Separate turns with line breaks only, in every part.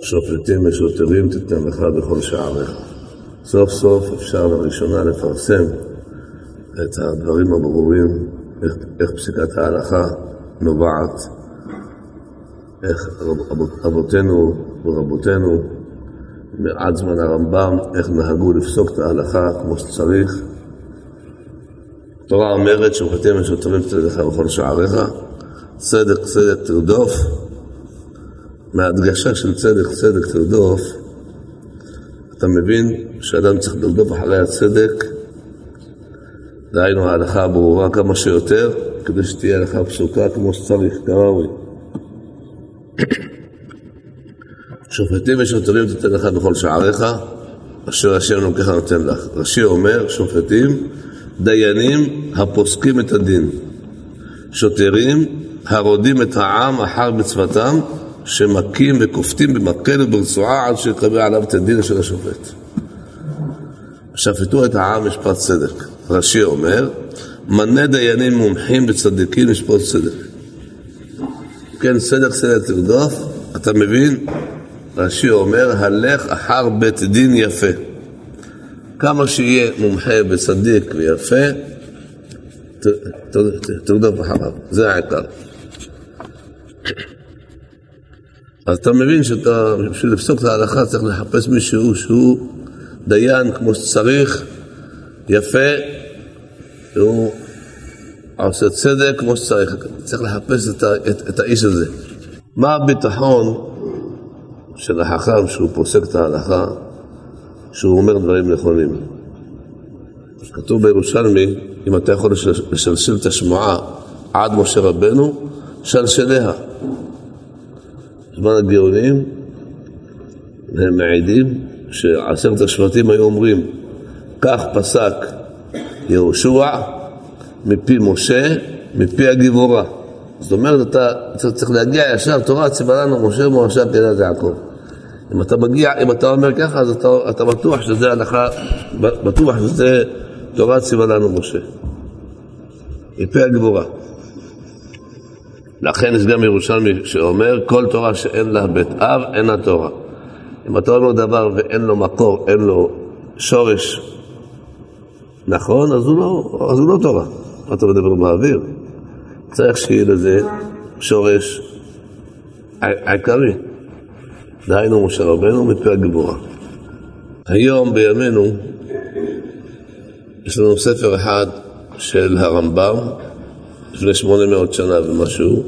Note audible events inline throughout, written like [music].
שופטים ושוטרים תיתן לך בכל שעריך. סוף סוף אפשר לראשונה לפרסם את הדברים הברורים, איך, איך פסיקת ההלכה נובעת, איך אבותינו ורבותינו מעד זמן הרמב"ם, איך נהגו לפסוק את ההלכה כמו שצריך. התורה אומרת שופטים ושוטרים תיתן לך בכל שעריך, צדק צדק תרדוף, מההדגשה של צדק צדק תרדוף, אתה מבין שאדם צריך לרדוף אחרי הצדק, דהיינו ההלכה הברורה כמה שיותר, כדי שתהיה הלכה פסוקה כמו שצריך, כראוי. [coughs] שופטים ושוטרים תיתן לך בכל שעריך, אשר השם אלוקיך נותן לך. רש"י אומר, שופטים, דיינים הפוסקים את הדין. שוטרים, הרודים את העם אחר מצוותם, שמכים וכופתים במקל וברצועה עד שיקבל עליו את הדין של השופט. שפטו את העם משפט צדק. רש"י אומר, מנה דיינים מומחים וצדיקים לשפוט צדק. כן, צדק צדק תרדוף, אתה מבין? רש"י אומר, הלך אחר בית דין יפה. כמה שיהיה מומחה וצדיק ויפה, תרדוף אחריו, זה העיקר. אז אתה מבין שאתה, בשביל לפסוק את ההלכה צריך לחפש מישהו שהוא דיין כמו שצריך, יפה, והוא עושה צדק כמו שצריך. צריך לחפש את, את, את האיש הזה. מה הביטחון של החכם שהוא פוסק את ההלכה, שהוא אומר דברים נכונים? כתוב בירושלמי, אם אתה יכול לשלשל את השמועה עד משה רבנו, שלשליה. זמן הגאונים, הם מעידים שעשרת השבטים היו אומרים, כך פסק יהושע מפי משה, מפי הגיבורה. זאת אומרת, אתה צריך להגיע ישר, תורה ציווה לנו משה ומשה פילת יעקב. אם אתה מגיע, אם אתה אומר ככה, אז אתה, אתה בטוח שזה הלכה, בטוח שזה תורה ציווה לנו משה. מפי הגבורה. לכן יש גם ירושלמי שאומר, כל תורה שאין לה בית אב, אין לה תורה. אם אתה אומר דבר ואין לו מקור, אין לו שורש נכון, אז הוא לא, אז הוא לא תורה. מה אתה מדבר באוויר? צריך שיהיה לזה שורש עיקרי. דהיינו משה רבנו מפי הגבורה. היום בימינו יש לנו ספר אחד של הרמב"ם, לפני 800 שנה ומשהו,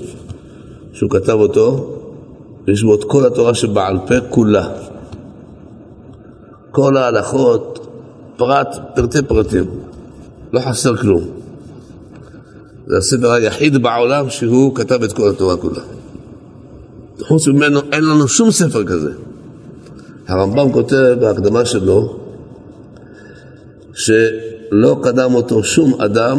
שהוא כתב אותו, ויש בו את כל התורה שבעל פה כולה. כל ההלכות, פרט, פרטי פרטים, לא חסר כלום. זה הספר היחיד בעולם שהוא כתב את כל התורה כולה. חוץ ממנו אין לנו שום ספר כזה. הרמב"ם כותב בהקדמה שלו שלא קדם אותו שום אדם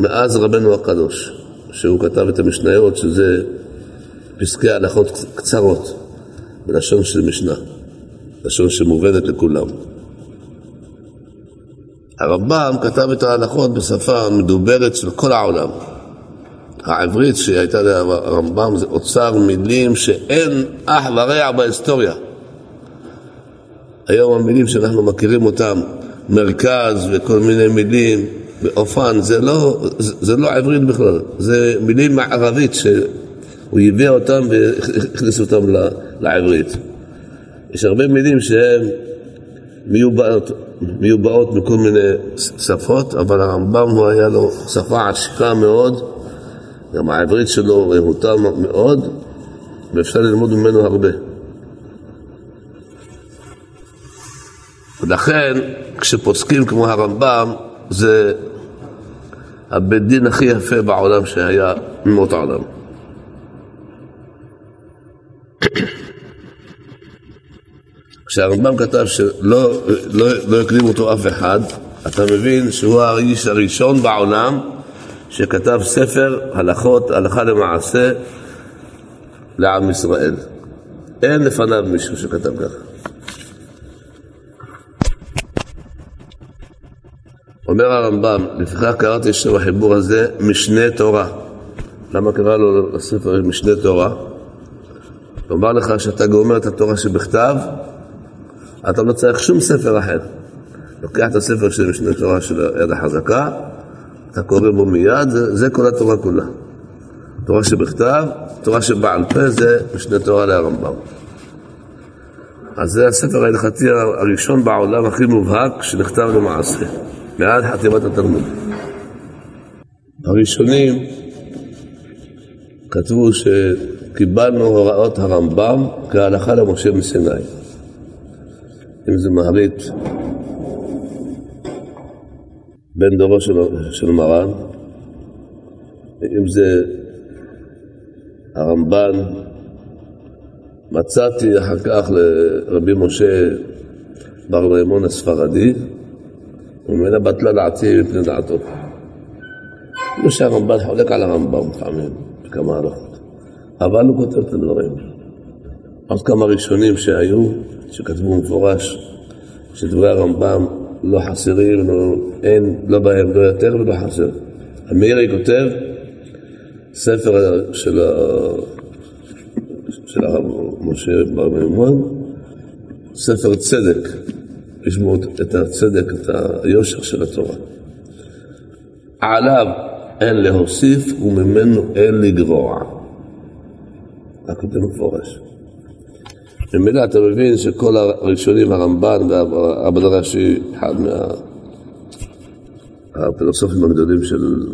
מאז רבנו הקדוש, שהוא כתב את המשניות, שזה פסקי הלכות קצרות, בלשון של משנה, לשון שמובנת לכולם. הרמב"ם כתב את ההלכות בשפה מדוברת של כל העולם. העברית שהייתה לרמב"ם זה אוצר מילים שאין אח ורע בהיסטוריה. היום המילים שאנחנו מכירים אותם, מרכז וכל מיני מילים, באופן, זה לא, זה, לא עברית בכלל, זה מילים מערבית שהוא הביא אותם והכניס אותם לעברית. יש הרבה מילים שהן מיובאות, מיובאות מכל מיני שפות, אבל הרמב"ם הוא היה לו שפה עשיקה מאוד, גם העברית שלו רהוטה מאוד, ואפשר ללמוד ממנו הרבה. ולכן, כשפוסקים כמו הרמב"ם, זה הבית דין הכי יפה בעולם שהיה ממות העולם. כשהרמב"ם כתב שלא לא, לא הקדים אותו אף אחד, אתה מבין שהוא האיש הראשון בעולם שכתב ספר הלכות, הלכה למעשה, לעם ישראל. אין לפניו מישהו שכתב ככה. אומר הרמב"ם, לפיכך קראתי שם החיבור הזה משנה תורה. למה קרא לו לספר משנה תורה? לומר לך שאתה גומר את התורה שבכתב, אתה לא צריך שום ספר אחר. לוקח את הספר של משנה תורה של יד החזקה, אתה קורא בו מיד, זה, זה כל התורה כולה. תורה שבכתב, תורה שבעל פה זה משנה תורה לרמב"ם. אז זה הספר ההלכתי הראשון בעולם הכי מובהק שנכתב למעשה, מעל חתימת התלמוד. הראשונים כתבו שקיבלנו הוראות הרמב"ם כהלכה למשה מסיני. אם זה מעלית בן דורו של, של מרן, אם זה הרמב"ן, מצאתי אחר כך לרבי משה בר מימון הספרדי, וממנה בטלה דעתי מפני דעתו. כמו שהרמב"ן חולק על הרמב"ם לפעמים, בכמה הלכות, אבל הוא כותב את הדברים. עוד כמה ראשונים שהיו, שכתבו מפורש, שדברי הרמב"ם לא חסרים, לא, אין, לא בהם, לא יותר ולא חסר. המאירי כותב ספר של, ה... של הרב משה בר מימון, ספר צדק, בו את הצדק, את היושר של התורה. עליו אין להוסיף וממנו אין לגרוע. רק כותב מפורש. ממילא אתה מבין שכל הראשונים, הרמב"ן והרבן הראשי, אחד מהפילוסופים הגדולים של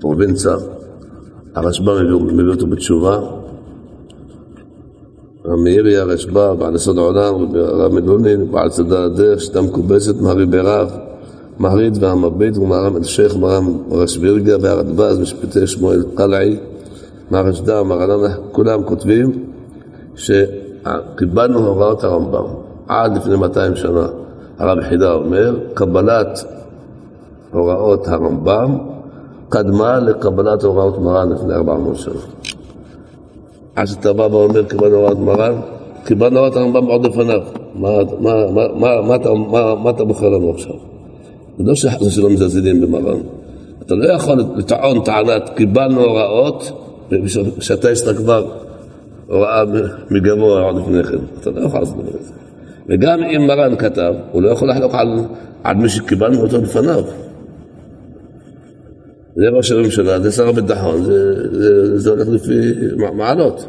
פרובינציה, הרשב"א מביא אותו בתשובה, המאירי הרשב"א, בעל יסוד העולם, הרב מלונין, בעל צדה הדרך, שיטה מכובסת, מהרי ברב, מהריד והמביט ומהרם שייח' מרם רשבירגיה והרדב"ז, משפטי שמואל קלעי, מהרשדה, מהרננה, כולם כותבים ש... קיבלנו הוראות הרמב"ם עד לפני 200 שנה. הרב חידה אומר, קבלת הוראות הרמב"ם קדמה לקבלת הוראות מרן לפני 400 שנה. עד שאתה בא ואומר, קיבלנו הוראות מרן, קיבלנו הוראות הרמב"ם עוד לפניו. אתה, מה אתה בוחר לנו עכשיו? זה לא שחס שלא מזלזלים במרן. אתה לא יכול לטעון טענת קיבלנו הוראות, ושאתה יש לך כבר הוראה מגבוה עוד לפני כן. אתה לא יכול לעשות דבר כזה. וגם אם מרן כתב, הוא לא יכול לחלוק על, על מי שקיבלנו אותו לפניו. זה ראש הממשלה, זה שר הביטחון, זה, זה, זה הולך לפי מעלות.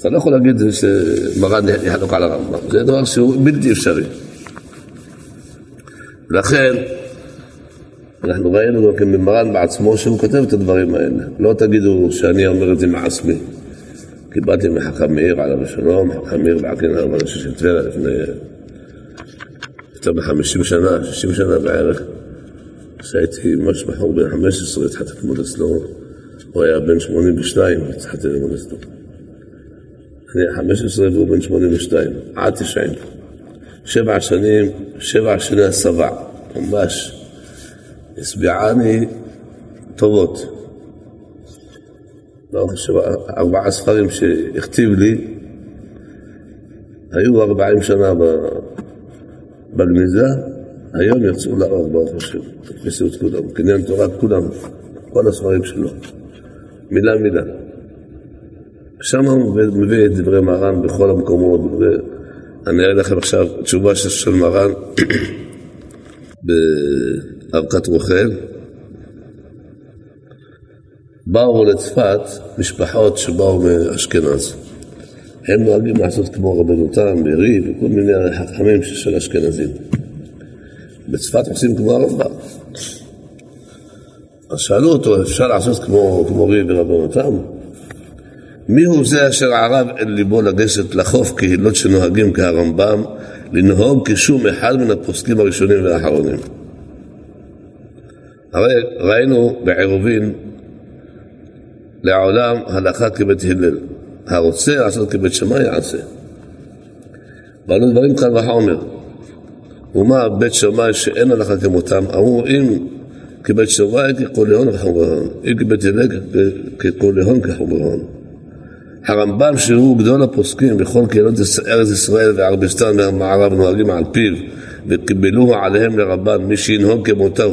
אתה לא יכול להגיד שמרן יחלוק על הרמב"ם, זה דבר שהוא בלתי אפשרי. לכן, אנחנו ראינו גם כן ממרן בעצמו שהוא כותב את הדברים האלה. לא תגידו שאני אומר את זה מעצמי. קיבלתי מחכם מאיר עליו השלום, חכם מאיר בעקין הרב הראשי של טבריה לפני יותר מ-50 שנה, 60 שנה בערך. כשהייתי ממש בחור בן 15, התחלתי ללמוד אצלו, הוא היה בן 82, התחלתי ללמוד אצלו. אני 15 והוא בן 82, עד 90. שבע שנים, שבע שני הסבה, ממש הסביעני טובות. לא ארבעה ספרים שהכתיב לי, היו ארבעים שנה בגניזה, היום יצאו לאור, ברוך השם, תפסו את כולם, קניין תורה, כולם, כל הספרים שלו, מילה מילה. שם הוא מביא את דברי מרן בכל המקומות, ואני אראה לכם עכשיו תשובה של מרן [clears throat] באבקת רוכל. באו לצפת משפחות שבאו מאשכנז. הם נוהגים לעשות כמו רבנו תם, בריב וכל מיני חכמים של אשכנזים. בצפת עושים כמו הרמב"ם. אז שאלו אותו, אפשר לעשות כמו, כמו תם? מי הוא זה אשר ערב אל ליבו לגשת לחוף קהילות שנוהגים כהרמב"ם, לנהוג כשום אחד מן הפוסקים הראשונים והאחרונים? הרי ראינו בעירובין לעולם הלכה כבית הלל. הרוצה לעשות כבית שמאי יעשה. באנו דברים כאן וחומר. ומה בית שמאי שאין הלכה כמותם? אמרו אם כבית שמאי ככל הון כחומרון, אם כבית הלל ככל הון כחומרון. הרמב"ם שהוא גדול הפוסקים בכל קהילות ארץ ישראל וערביסטן והמערב נוהגים על פיו וקיבלוהו עליהם לרבן מי שינהוג כמותיו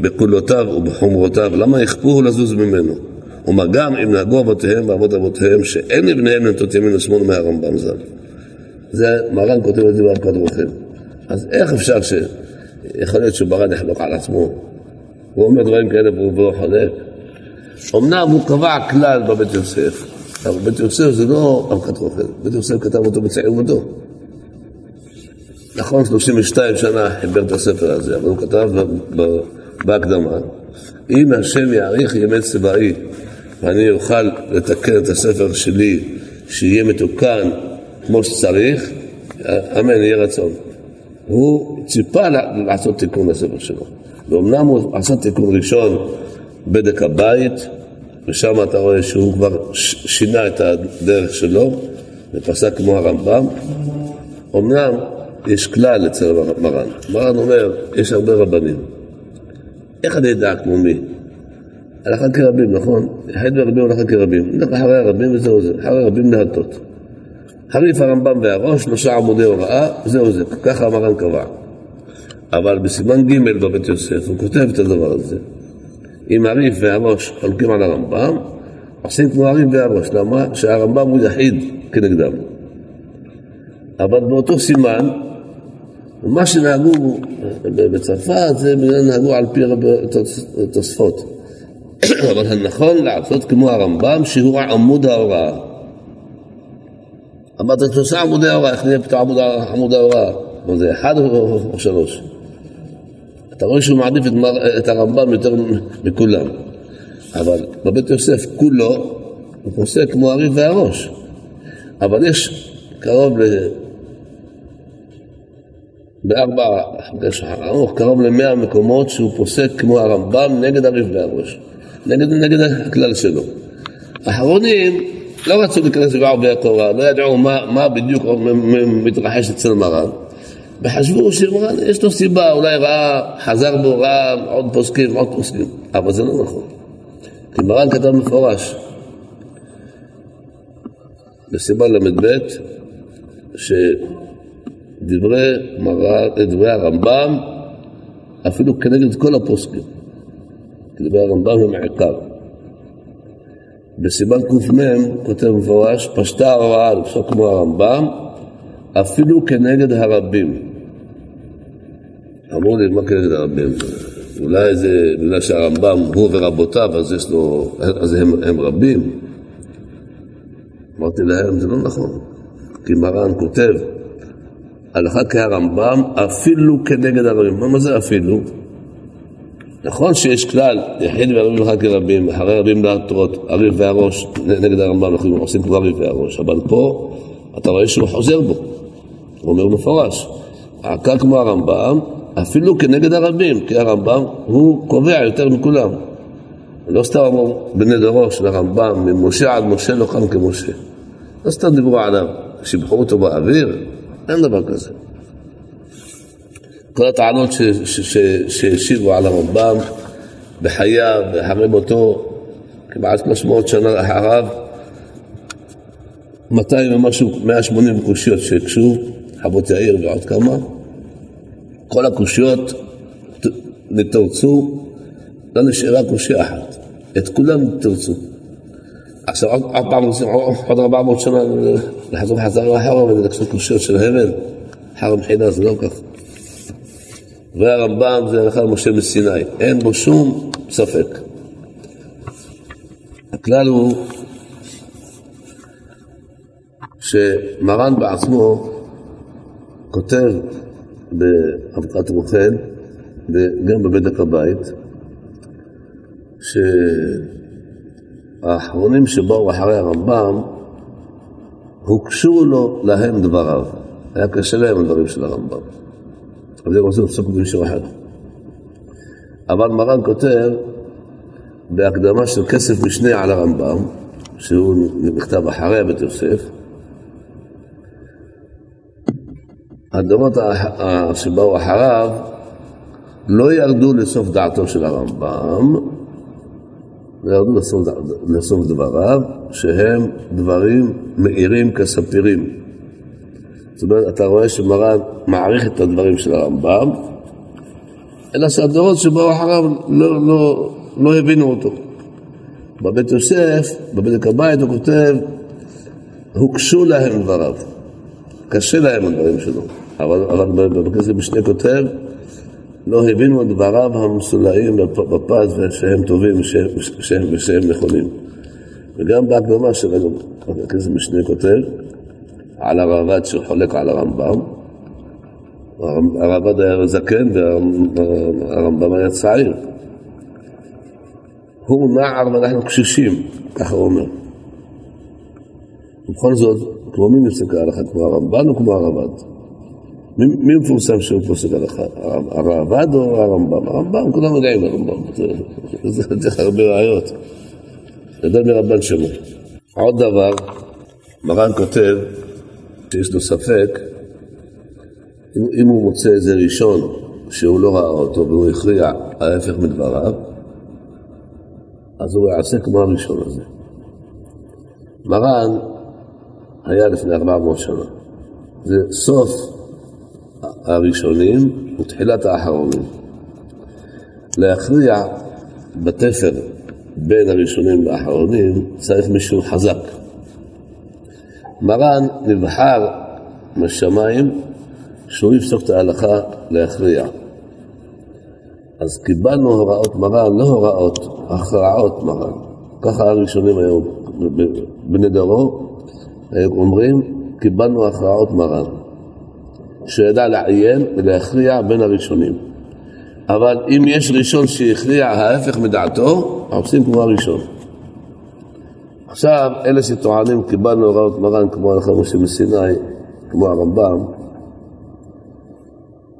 בקולותיו ובחומרותיו למה יכפוהו לזוז ממנו? אומר גם אם נהגו אבותיהם ואבות אבותיהם שאין לבניהם לנטות ימין ושמאל מהרמב"ם ז"ל. זה מרן כותב את זה באבקת רוחם. אז איך אפשר ש... יכול להיות שמרן יחלוק על עצמו? הוא אומר דברים כאלה והוא חולק. אמנם הוא קבע כלל בבית יוסף, אבל בית יוסף זה לא אבקת רוחם, בית יוסף כתב אותו בצעירותו. נכון, 32 שנה חיבר את הספר הזה, אבל הוא כתב בהקדמה, אם השם יאריך ימי צבאי ואני אוכל לתקן את הספר שלי שיהיה מתוקן כמו שצריך, אמן, יהיה רצון. הוא ציפה לעשות תיקון לספר שלו. ואומנם הוא עשה תיקון ראשון בדק הבית, ושם אתה רואה שהוא כבר שינה את הדרך שלו ופסק כמו הרמב"ם. אמנם יש כלל אצל מרן. מרן אומר, יש הרבה רבנים. איך אני אדע כמו מי? הלכה כרבים, נכון? אחד ורבים הלכה כרבים. נלך אחרי הרבים וזהו זה, אחרי הרבים להטות. חריף הרמב"ם והראש, שלושה עמודי הוראה, זהו זה, ככה המרן קבע. אבל בסימן ג' בבית יוסף הוא כותב את הדבר הזה. אם הריף והראש חולקים על הרמב"ם, עושים כמו הריף והראש. למה? שהרמב"ם הוא יחיד כנגדם. אבל באותו סימן, מה שנהגו בצרפת זה נהגו על פי תוספות. [clears throat] אבל הנכון לעשות כמו הרמב"ם שהוא עמוד ההוראה. אמרת שלושה עמודי ההוראה, איך נהיה פתאום עמוד ההוראה? זה, אחד או שלוש? אתה רואה שהוא מעדיף את, את הרמב"ם יותר מכולם. אבל בבית יוסף כולו הוא פוסק כמו הריב והראש. אבל יש קרוב ל... בארבע, ארוך, קרוב למאה מקומות שהוא פוסק כמו הרמב"ם נגד הריב והראש. נגד, נגד הכלל שלו. האחרונים לא רצו להיכנס בערבי התורה, לא ידעו מה, מה בדיוק מתרחש אצל מרן. וחשבו שמרן יש לו סיבה, אולי ראה, חזר בו, ראה עוד פוסקים, עוד פוסקים. אבל זה לא נכון. כי מרן כתב מפורש בסיבה ל"ב, שדברי דברי הרמב"ם, אפילו כנגד כל הפוסקים. דברי הרמב"ם הם העיקר. בסימן קמ כותב מפורש, פשטה ההוראה לפסוק כמו הרמב"ם, אפילו כנגד הרבים. אמרו לי, מה כנגד הרבים? אולי זה בגלל שהרמב"ם הוא ורבותיו, אז יש לו, אז הם, הם רבים. אמרתי להם, זה לא נכון, כי מרן כותב, הלכה כהרמב"ם, אפילו כנגד הרבים. מה זה אפילו? נכון שיש כלל, יחיד והרבים לך כרבים, אחרי רבים להתרות, הריב והראש, נגד הרמב"ם, אנחנו עושים כבר הריב והראש, אבל פה אתה רואה שהוא חוזר בו, הוא אומר מפורש, עקה כמו הרמב"ם, אפילו כנגד הרבים, כי הרמב"ם הוא קובע יותר מכולם. לא סתם אמרו בני דורו של הרמב"ם, ממשה עד משה לא קם כמשה. לא סתם דיברו עליו, שיבחו אותו באוויר, אין דבר כזה. כל הטענות שהשיבו על הרמב"ם בחייו, אחרי מותו, כמעט 300 שנה אחריו, 200 ומשהו, 180 קושיות שהקשו, חוות יאיר ועוד כמה, כל הקושיות נתרצו, לא נשארה קושיה אחת, את כולם נתרצו. עכשיו עוד פעם רוצים עוד 400 שנה לחזור חזרה אחורה ולקשור קושיות של הבל, אחר המחינה זה לא ככה. והרמב"ם זה הלכה למשה מסיני, אין בו שום ספק. הכלל הוא שמרן בעצמו כותב באבקת רוחל וגם בבדק הבית שהאחרונים שבאו אחרי הרמב"ם הוקשו לו להם דבריו. היה קשה להם הדברים של הרמב"ם. אז הם רוצים לפסוק במישור אחד. אבל מרן כותב בהקדמה של כסף משנה על הרמב"ם, שהוא נכתב אחרי בית יוסף, הדורות שבאו אחריו לא ירדו לסוף דעתו של הרמב"ם, לא ירדו לסוף, לסוף דבריו, שהם דברים מאירים כספירים. זאת אומרת, אתה רואה שמרן מעריך את הדברים של הרמב"ם, אלא שהדורות שבאו אחריו לא, לא, לא הבינו אותו. בבית יוסף, בבדק הבית הוא כותב, הוקשו להם דבריו. קשה להם הדברים שלו. אבל, אבל בכנסת משנה כותב, לא הבינו את דבריו המסולאים בפז ושהם טובים ושהם, ושהם נכונים. וגם בהקדמה שלנו, בכנסת משנה כותב, על הרעב"ד שחולק על הרמב"ם. הרעב"ד היה זקן והרמב"ם היה צעיר. הוא נער ואנחנו קשישים, ככה הוא אומר. ובכל זאת, כמו מי נפסק ההלכה? כמו הרמב"ן או כמו הרב"ד? מי, מפורסם שהוא פוסק הלכה? הרעב"ד או הרמב"ם? הרמב"ם, כולם יודעים הרמב"ם. זה הרבה ראיות. יודע מרבן שלו. עוד דבר, מרן כותב שיש לו ספק אם הוא מוצא איזה ראשון שהוא לא ראה אותו והוא הכריע ההפך מדבריו, אז הוא יעשה כמו הראשון הזה. מרן היה לפני 400 שנה. זה סוף הראשונים ותחילת האחרונים. להכריע בתפר בין הראשונים לאחרונים צריך מישהו חזק. מרן נבחר מהשמיים שהוא יפסוק את ההלכה להכריע. אז קיבלנו הוראות מרן, לא הוראות, הכרעות מרן. ככה הראשונים היו בני דורו, היו אומרים, קיבלנו הכרעות מרן. שידע לעיין ולהכריע בין הראשונים. אבל אם יש ראשון שהכריע ההפך מדעתו, עושים כמו הראשון. עכשיו, אלה שטוענים, קיבלנו הוראות מרן כמו הלכה משה מסיני, כמו הרמב"ם,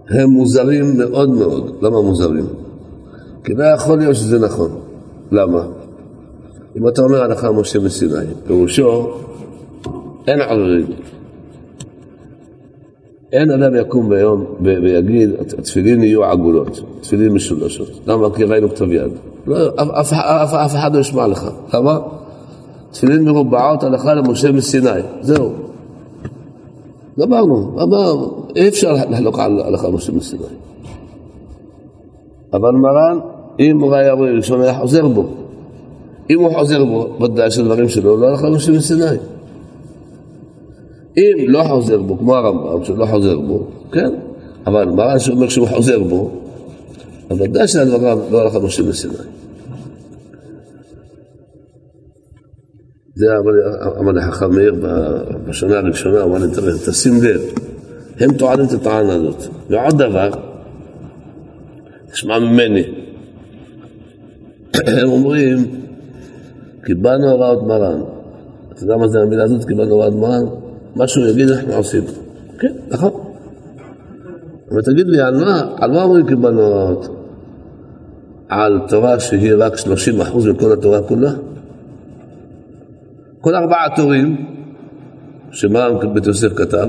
הם מוזרים מאוד מאוד. למה מוזרים? כי לא יכול להיות שזה נכון. למה? אם אתה אומר הלכה משה מסיני, פירושו אין עררים. אין אדם יקום ביום ויגיד, התפילין יהיו עגולות, תפילין משולשות. למה? כי ראינו כתב יד. לא, אף, אף, אף, אף אחד לא ישמע לך. למה? תפילין מרובעות הלכה למשה מסיני. זהו. גמרנו. אמר, אי אפשר לחלוק על הלכה משה מסיני. אבל מרן, אם הוא היה רואה ראשון, היה חוזר בו. אם הוא חוזר בו, ודאי שדברים שלו לא הלכה משה מסיני. אם לא חוזר בו, כמו הרמב"ם, שלא חוזר בו, כן, אבל מרן שאומר שהוא חוזר בו, אז ודאי שהדבר לא הלכה משה מסיני. זה אמר לחכם מאיר בשנה הראשונה, הוא אמר לי, תשים לב, הם טוענים את הטענה הזאת. ועוד דבר, תשמע ממני, [clears throat] הם אומרים, קיבלנו הוראות מרן. אתה יודע מה זה המילה הזאת, קיבלנו הוראות מרן? מה שהוא יגיד אנחנו עושים. כן, נכון. אבל תגיד לי, על מה, על מה אומרים קיבלנו הוראות? על תורה שהיא רק 30 אחוז מכל התורה כולה? כל ארבעה תורים, שמרן בית יוסף כתב,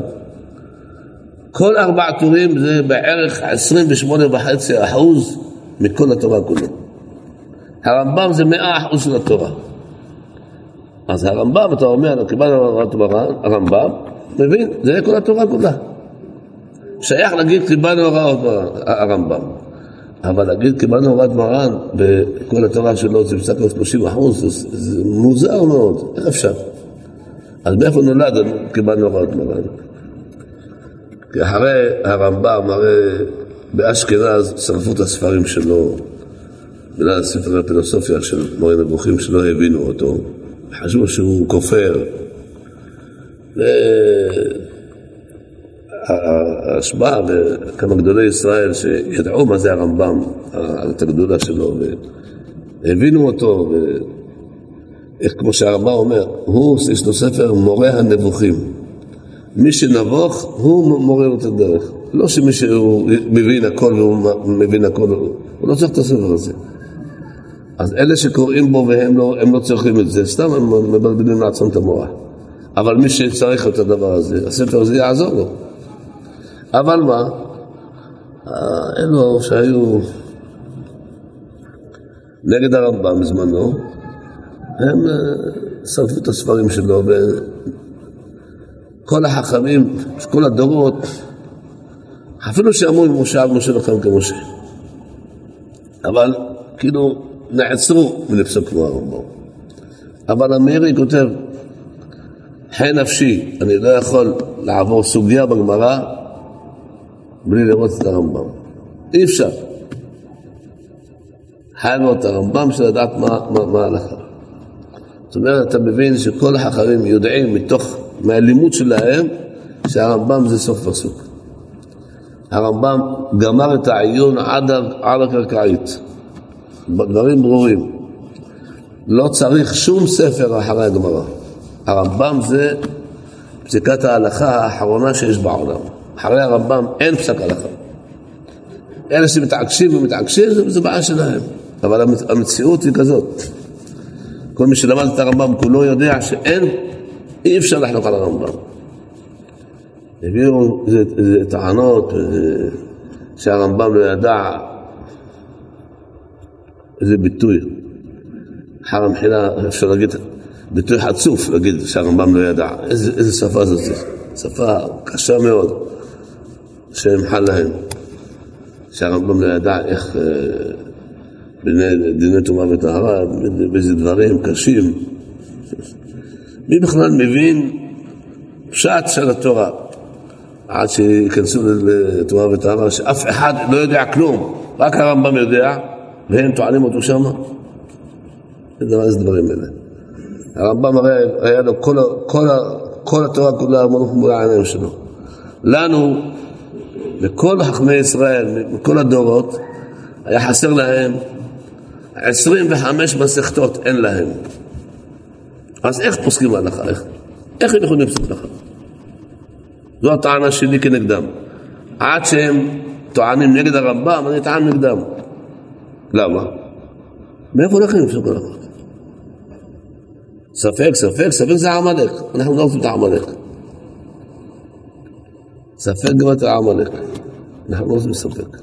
כל ארבעה תורים זה בערך 28.5 אחוז מכל התורה כולה. הרמב"ם זה 100 אחוז של התורה. אז הרמב"ם, אתה אומר, קיבלנו הוראת מרן, הרמב"ם, מבין? זה כל התורה כולה. שייך להגיד קיבלנו הוראות הרמב"ם. אבל להגיד קיבלנו הוראת מרן בכל התורה שלו זה בסך הכל 30 אחוז, זה, מוזר מאוד, איך אפשר? אז מאיפה נולד קיבלנו הוראת מרן? כי אחרי הרמב"ם, הרי באשכנז שרפו את הספרים שלו, בגלל הספר הפילוסופיה של מורה נבוכים שלא הבינו אותו. חשבו שהוא כופר. וההשפעה בכמה גדולי ישראל שידעו מה זה הרמב"ם, את הגדולה שלו, והבינו אותו, ואיך כמו שהרמב"ם אומר, הוא, יש לו ספר מורה הנבוכים. מי שנבוך, הוא מורה לו את הדרך. לא שמי שהוא מבין הכל והוא מבין הכל, הוא לא צריך את הספר הזה. אז אלה שקוראים בו והם לא, לא צריכים את זה, סתם הם מבלבלים לעצמם את המוח. אבל מי שצריך את הדבר הזה, הספר הזה יעזור לו. אבל מה? אלו שהיו נגד הרמב"ם בזמנו, הם אה, שרפו את הספרים שלו, וכל החכמים, כל הדורות, אפילו שאמרו משה אב משה לכם כמשה. אבל כאילו נעצרו מלפסוק כמו הרמב"ם. אבל המאירי כותב, חי נפשי, אני לא יכול לעבור סוגיה בגמרא בלי לראות את הרמב"ם. אי אפשר. חייב לראות את הרמב"ם בשביל לדעת מה, ההלכה. זאת אומרת, אתה מבין שכל החכמים יודעים מתוך, מהלימוד שלהם, שהרמב"ם זה סוף פסוק. הרמב"ם גמר את העיון עד, עד הקרקעית, דברים ברורים. לא צריך שום ספר אחרי הגמרא. הרמב"ם זה פסיקת ההלכה האחרונה שיש בעולם. אחרי הרמב"ם אין פסק הלכה. אלה שמתעקשים ומתעקשים זה בעיה שלהם, אבל המציאות היא כזאת. כל מי שלמד את הרמב"ם כולו יודע שאין, אי אפשר לחלוק על הרמב"ם. הביאו איזה טענות שהרמב"ם לא ידע איזה ביטוי. אחר המחילה אפשר להגיד ביטוי חצוף להגיד שהרמב"ם לא ידע. איזה, איזה שפה זאת? שפה קשה מאוד שימחל להם. שהרמב"ם לא ידע איך אה, דיני טומאה וטהרה, באיזה דברים קשים. מי בכלל מבין פשט של התורה? עד שייכנסו לטומאה וטהרה, שאף אחד לא יודע כלום, רק הרמב"ם יודע, והם טוענים אותו שמה. איזה דברים אלה. הרמב"ם הרי היה לו כל, כל, כל התורה כולה מול העיניים שלו. לנו, לכל חכמי ישראל, מכל הדורות, היה חסר להם 25 מסכתות, אין להם. אז איך פוסקים הלכה? איך, איך הם יכולים לפסוק הלכה? זו הטענה שלי כנגדם. עד שהם טוענים נגד הרמב"ם, אני טען נגדם. למה? מאיפה לכם לפסוק הלכה? ספק, ספק, ספק זה עמלק. אנחנו לא רוצים את העמלק. ספק גם את העמלק. אנחנו לא רוצים ספק.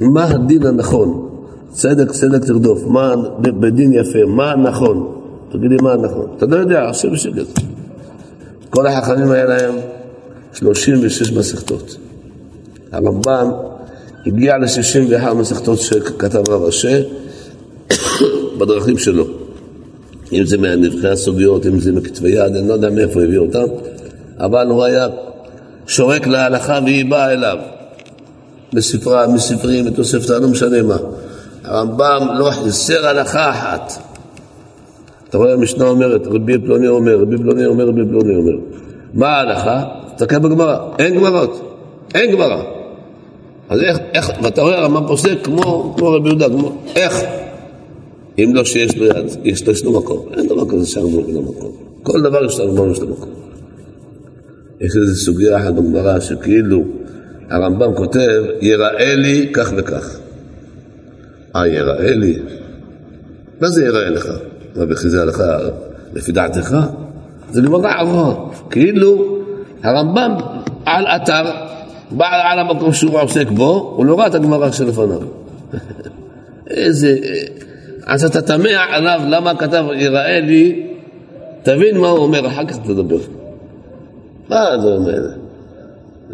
מה הדין הנכון? צדק, צדק תרדוף. מה בדין יפה? מה נכון? תגידי מה נכון. אתה לא יודע, עכשיו בשקט. כל החכמים היה להם 36 מסכתות. הרמב"ם הגיע ל-61 מסכתות שכתב רב אשר [coughs] בדרכים שלו. אם זה מנבחי הסוגיות, אם זה מכתבי יד, אני לא יודע מאיפה הביא אותם, אבל הוא היה שורק להלכה והיא באה אליו. בספרה, מספרים, בתוספתא, לא משנה מה. הרמב"ם לא חיסר הלכה אחת. אתה רואה, המשנה אומרת, רבי פלוני אומר, רבי פלוני אומר, רבי פלוני אומר. מה ההלכה? תסתכל בגמרא, אין גמרות, אין גמרא. אז איך, איך, ואתה רואה הרמב"ם פוסק כמו, כמו רבי יהודה, כמו, איך? אם לא שיש לו יד, יש לו, מקום. אין דבר כזה שהרמב"ם אין לו מקום. כל דבר יש להרמב"ם יש לו מקום. יש איזו סוגיה אחת בגמרא שכאילו הרמב"ם כותב, יראה לי כך וכך. אה, יראה לי? מה זה יראה לך? מה בחיזה לך לפי דעתך? זה גמרא עברה. כאילו הרמב"ם על אתר, בא על המקום שהוא עוסק בו, הוא לא ראה את הגמרא שלפניו. [laughs] איזה... אז אתה תמה עליו למה כתב יראה לי, תבין מה הוא אומר, אחר כך תדבר. מה זה אומר?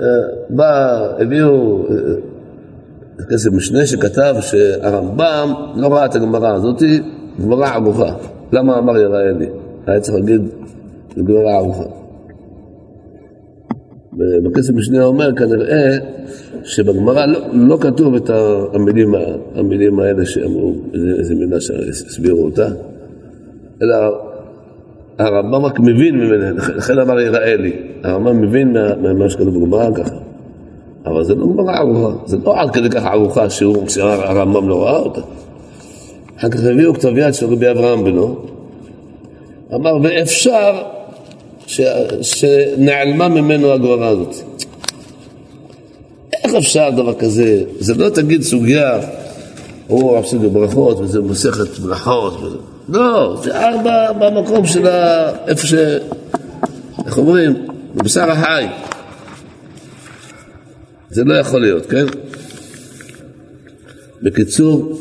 אה, בא, הביאו אה, כסף משנה שכתב שהרמב"ם לא ראה את הגמרא הזאת, גמרא ערוכה. למה אמר יראה לי? היה צריך להגיד גמרא ערוכה. בכסף משנה אומר כנראה שבגמרא לא, לא כתוב את המילים, המילים האלה שאמרו, איזה מילה שהסבירו אותה, אלא הרמב"ם רק מבין ממנה, לכן אמר יראה לי, הרמב"ם מבין ממה שכתוב בגמרא ככה, אבל זה לא גמרא ערוכה, זה לא עד כדי כך ערוכה שהרמב"ם לא ראה אותה. אחר כך הביאו כתב יד של רבי אברהם בנו, אמר ואפשר ש... שנעלמה ממנו הגמרא הזאת. איך אפשר דבר כזה? זה לא תגיד סוגיה, הוא עושה ברכות וזה מסכת ברכות. וזה. לא, זה ארבע במקום של ה... איפה ש... איך אומרים? בבשר החי. זה לא יכול להיות, כן? בקיצור,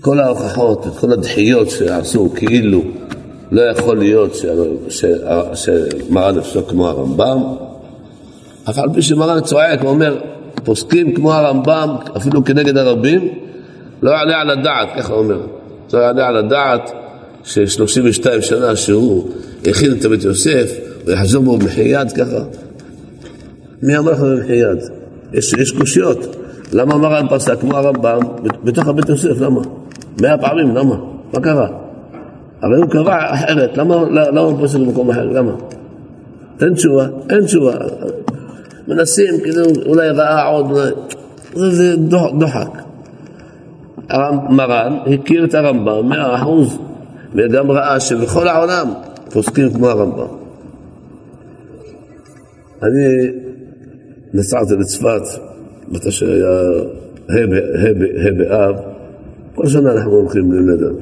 כל ההוכחות וכל הדחיות שעשו כאילו לא יכול להיות שמרן יפסוק כמו הרמב"ם, אף על פי שמרן צועק ואומר, פוסקים כמו הרמב"ם, אפילו כנגד הרבים, לא יעלה על הדעת, ככה הוא אומר, לא יעלה על הדעת ש-32 שנה שהוא הכין את בית יוסף, הוא יחזור בו במחי יד ככה. מי אמר לך במחי יד? יש, יש קושיות. למה מרן פסק כמו הרמב"ם בתוך הבית יוסף? למה? מאה פעמים, למה? מה קרה? הרי הוא קבע אחרת, למה, הוא פוסק במקום אחר? למה? תן תשובה, אין תשובה. מנסים, כאילו, אולי ראה עוד, זה, זה דוחק. מרן הכיר את הרמב"ם מאה אחוז, וגם ראה שבכל העולם פוסקים כמו הרמב"ם. אני נסעתי לצפת, מתי שהיה ה' באב, כל שנה אנחנו הולכים לנדר.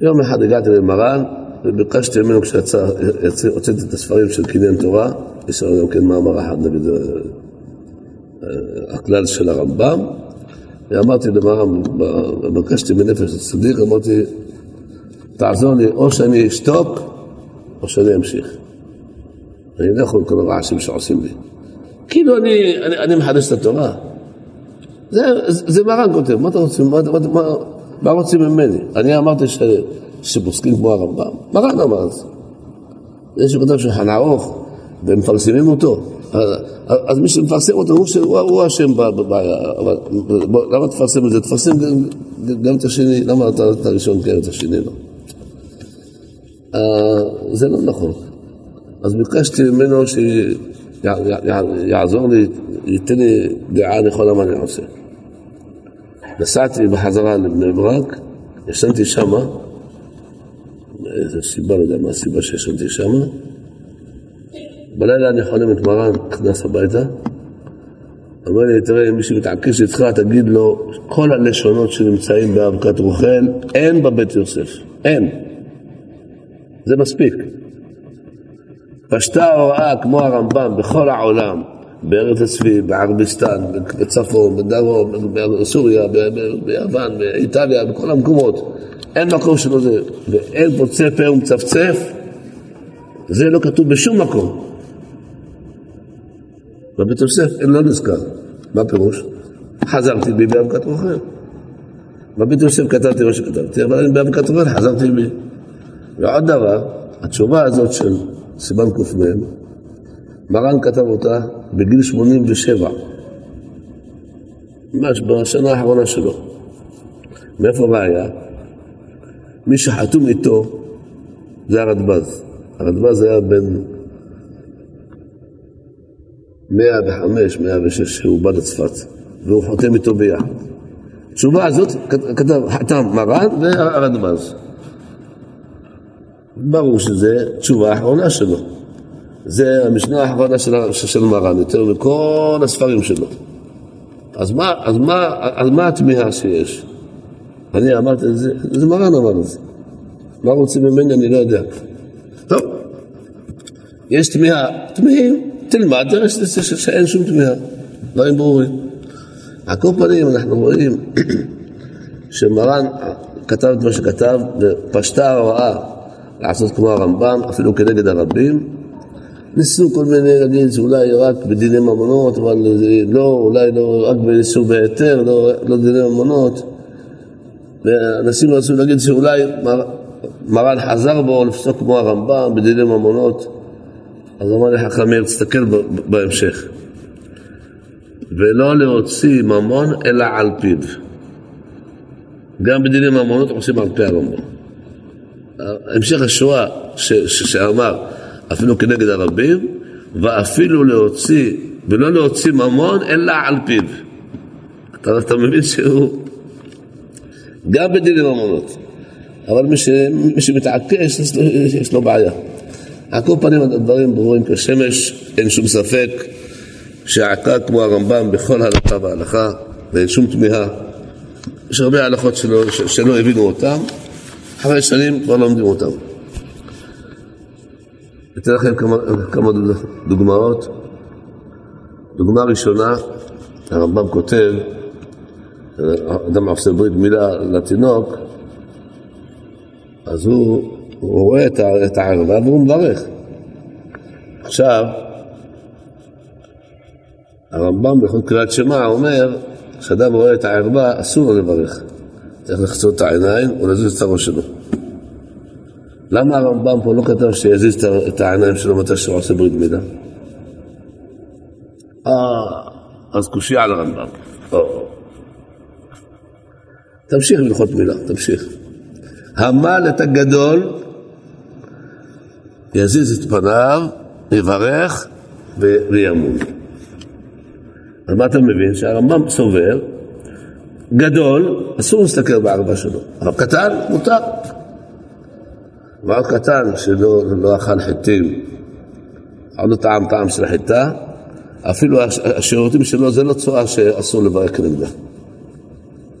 יום אחד הגעתי למרן וביקשתי ממנו כשהוצאתי את הספרים של קניין תורה, יש לנו גם כן מאמר אחד נגד אה, הכלל של הרמב"ם, ואמרתי למרן, ביקשתי מנפש הצדיק, אמרתי, תעזור לי, או שאני אשתוק, או שאני אמשיך. אני לא יכול כל הרעשים שעושים לי. כאילו אני, אני, אני מחדש את התורה. זה, זה מרן כותב, מה אתה רוצה, מה, מה, מה, מה רוצים ממני? אני אמרתי ש, שפוסקים כמו הרמב"ם, מרן אמר את זה. זה שכותב שולחן ערוך, ומפרסמים אותו. אז מי שמפרסם אותו הוא אשם בבעיה, למה תפרסם את זה? תפרסם גם את השני, למה אתה את הראשון כן, את השני לא? אה, זה לא נכון. אז ביקשתי ממנו שיעזור לי, ייתן לי דעה נכונה מה אני עושה. נסעתי בחזרה לבני ברק, ישנתי שמה, איזה סיבה, לא יודע מה הסיבה שישנתי שמה. בלילה אני חולם את מרן, נכנס הביתה, אמר לי, תראה, אם מישהו מתעקש איתך, תגיד לו, כל הלשונות שנמצאים באבקת רוכל, אין בבית יוסף, אין. זה מספיק. פשטה ההוראה כמו הרמב"ם בכל העולם, בארץ הצבי, בערביסטן, בצפון, בדרום, בסוריה, ביוון, באיטליה, בכל המקומות. אין מקום שלא זה, ואין פוצה פה ומצפצף, זה לא כתוב בשום מקום. בבית יוסף לא נזכר. מה פירוש? חזרתי בי באבקת רוכל. בבית יוסף כתבתי מה שכתבתי, אבל אני באבקת רוכל חזרתי בי. ועוד דבר, התשובה הזאת של סימן ק"מ, מרן כתב אותה בגיל 87, ממש בשנה האחרונה שלו. מאיפה ראיה? מי שחתום איתו זה הרדב"ז. הרדב"ז היה בן 105, 106, שהוא בא לצפת, והוא חותם איתו ביחד. התשובה הזאת כתב, חתם מרן והרדב"ז. ברור שזו תשובה האחרונה שלו. זה המשנה האחרונה של, של מרן, יותר מכל הספרים שלו. אז מה, אז מה, אז מה התמיהה שיש? אני אמרתי את זה, זה מרן אמר את זה. מה רוצים ממני אני לא יודע. טוב, יש תמיהה, תמיהים, תלמד, תראה שאין שום תמיהה, דברים ברורים. על כל פנים אנחנו רואים [clears throat] שמרן כתב את מה שכתב ופשטה ההוראה לעשות כמו הרמב"ם, אפילו כנגד הרבים. ניסו כל מיני להגיד שאולי רק בדיני ממונות, אבל לא, אולי לא רק באיסור בהיתר, לא, לא דיני ממונות. ואנשים רצו להגיד שאולי מר, מרן חזר בו לפסוק כמו הרמב"ם בדיני ממונות. אז אמר לי חכמיר, תסתכל בהמשך. ולא להוציא ממון אלא על פיו. גם בדיני ממונות עושים על פי הרמב"ם. המשך השואה שאמר אפילו כנגד הרבים, ואפילו להוציא, ולא להוציא ממון אלא על פיו. אתה, אתה מבין שהוא גם בדיני ממונות, אבל מי, ש, מי שמתעקש יש לו בעיה. על כל פנים הדברים ברורים כשמש, אין שום ספק שהעקה כמו הרמב"ם בכל הלכה והלכה, ואין שום תמיהה. יש הרבה הלכות שלא, שלא הבינו אותן, אחרי שנים כבר לומדים אותם. אתן לכם כמה, כמה דוגמאות. דוגמה ראשונה, הרמב"ם כותב, אדם עושה ברית מילה לתינוק, אז הוא, הוא רואה את הערווה והוא מברך. עכשיו, הרמב"ם בכל קריאת שמע אומר, כשאדם רואה את הערווה אסור לו לברך. צריך לחצות את העיניים ולזוז את הראש שלו. למה הרמב"ם פה לא כתב שיזיז את העיניים שלו מתי שהוא עושה ברית מילה? אה, אז קושייה על הרמב"ם. תמשיך ללכות מילה, תמשיך. המלט הגדול יזיז את פניו, יברך וימון. אז מה אתה מבין? שהרמב"ם סובר, גדול, אסור להסתכל בארבע שלו, אבל קטן, מותר. ועוד קטן שלא לא אכל חיטים, עוד לא טעם טעם של חיטה, אפילו השירותים שלו זה לא צורה שאסור לברך כנגדה.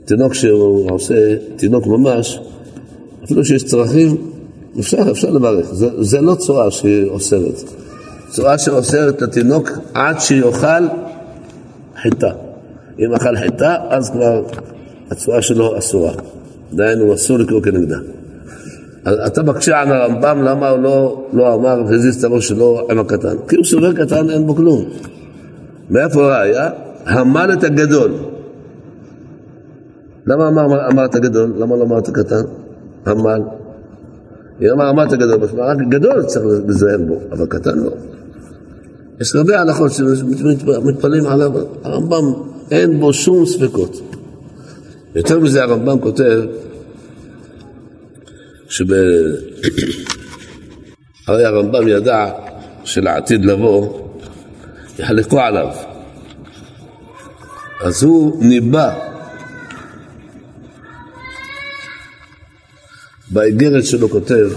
תינוק שהוא עושה, תינוק ממש, אפילו שיש צרכים, אפשר, אפשר לברך. זה, זה לא צורה שהיא אוסרת. צורה שאוסרת לתינוק עד שיאכל חיטה. אם אכל חיטה, אז כבר הצורה שלו אסורה. דהיינו, אסור לקרוא כנגדה. אתה מקשה על הרמב"ם למה הוא לא, לא אמר והזיז את הראש שלו עם הקטן. כי הוא סובר קטן, אין בו כלום. מאיפה ראיה? המלט הגדול. למה אמר, אמרת גדול? למה לא אמרת קטן? המל. היא אמר אמרת גדול, רק גדול צריך לזהר בו, אבל קטן לא. יש הרבה הלכות שמתפלאים עליו, הרמב"ם אין בו שום ספקות. יותר מזה הרמב"ם כותב שב... [coughs] הרי הרמב"ם ידע שלעתיד לבוא יחלקו עליו. אז הוא ניבא באיגרת שלו כותב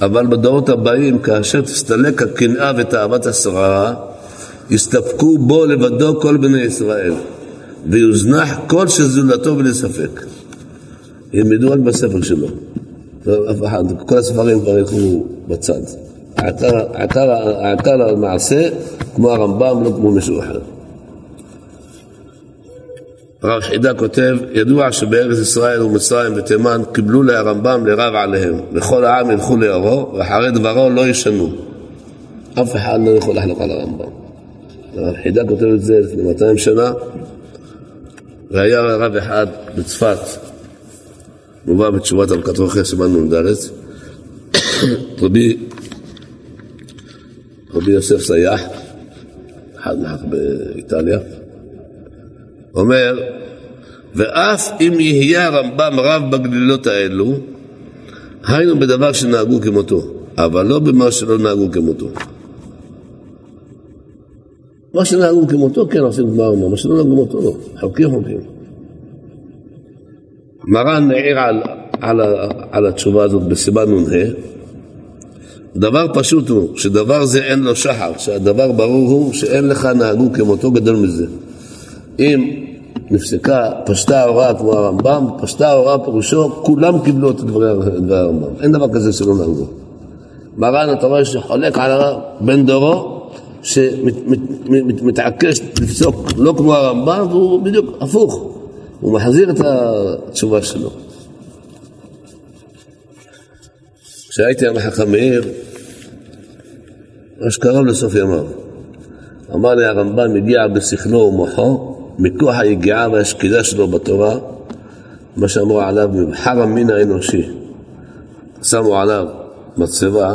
אבל בדורות הבאים, כאשר תסתלק הקנאה ותאוות השררה, יסתפקו בו לבדו כל בני ישראל, ויוזנח כל שזולתו בלי ספק. ילמדו רק בספר שלו. כל הספרים כבר ילכו בצד. העיקר המעשה, כמו הרמב"ם, לא כמו מישהו אחר. הרב חידה כותב, ידוע שבארץ ישראל ומצרים ותימן קיבלו להרמב"ם לרב עליהם, וכל העם ילכו לאורו, ואחרי דברו לא ישנו. אף אחד לא יכול לחלוק על הרמב"ם. הרב חידה כותב את זה לפני 200 שנה, והיה רב אחד בצפת, מובא בתשובת אבקת רוחי, סימן נ"ד, רבי, רבי יוסף סייח, אחד מאח באיטליה, אומר, ואף אם יהיה הרמב"ם רב בגלילות האלו, היינו בדבר שנהגו כמותו, אבל לא במה שלא נהגו כמותו. מה שנהגו כמותו, כן עושים גמר מה, מה שלא נהגו כמותו, לא. חוקים חוקים. מרן העיר על, על, על התשובה הזאת בסימן נ"ה, דבר פשוט הוא שדבר זה אין לו שחר, שהדבר ברור הוא שאין לך נהגו כמותו גדול מזה. אם נפסקה, פשטה ההוראה כמו הרמב"ם, פשטה ההוראה פירושו, כולם קיבלו את דברי הרמב"ם. אין דבר כזה שלא נהגו. מרן, אתה רואה שחולק על בן דורו, שמתעקש לפסוק לא כמו הרמב"ם, והוא בדיוק הפוך. הוא מחזיר את התשובה שלו. כשהייתי עם החכם מאיר, ממש קרוב לסוף ימיו, אמר לי הרמב"ם הגיע בשכלו ומוחו מכוח היגיעה והשקידה שלו בתורה, מה שאמרו עליו מבחר המין האנושי. שמו עליו מצבה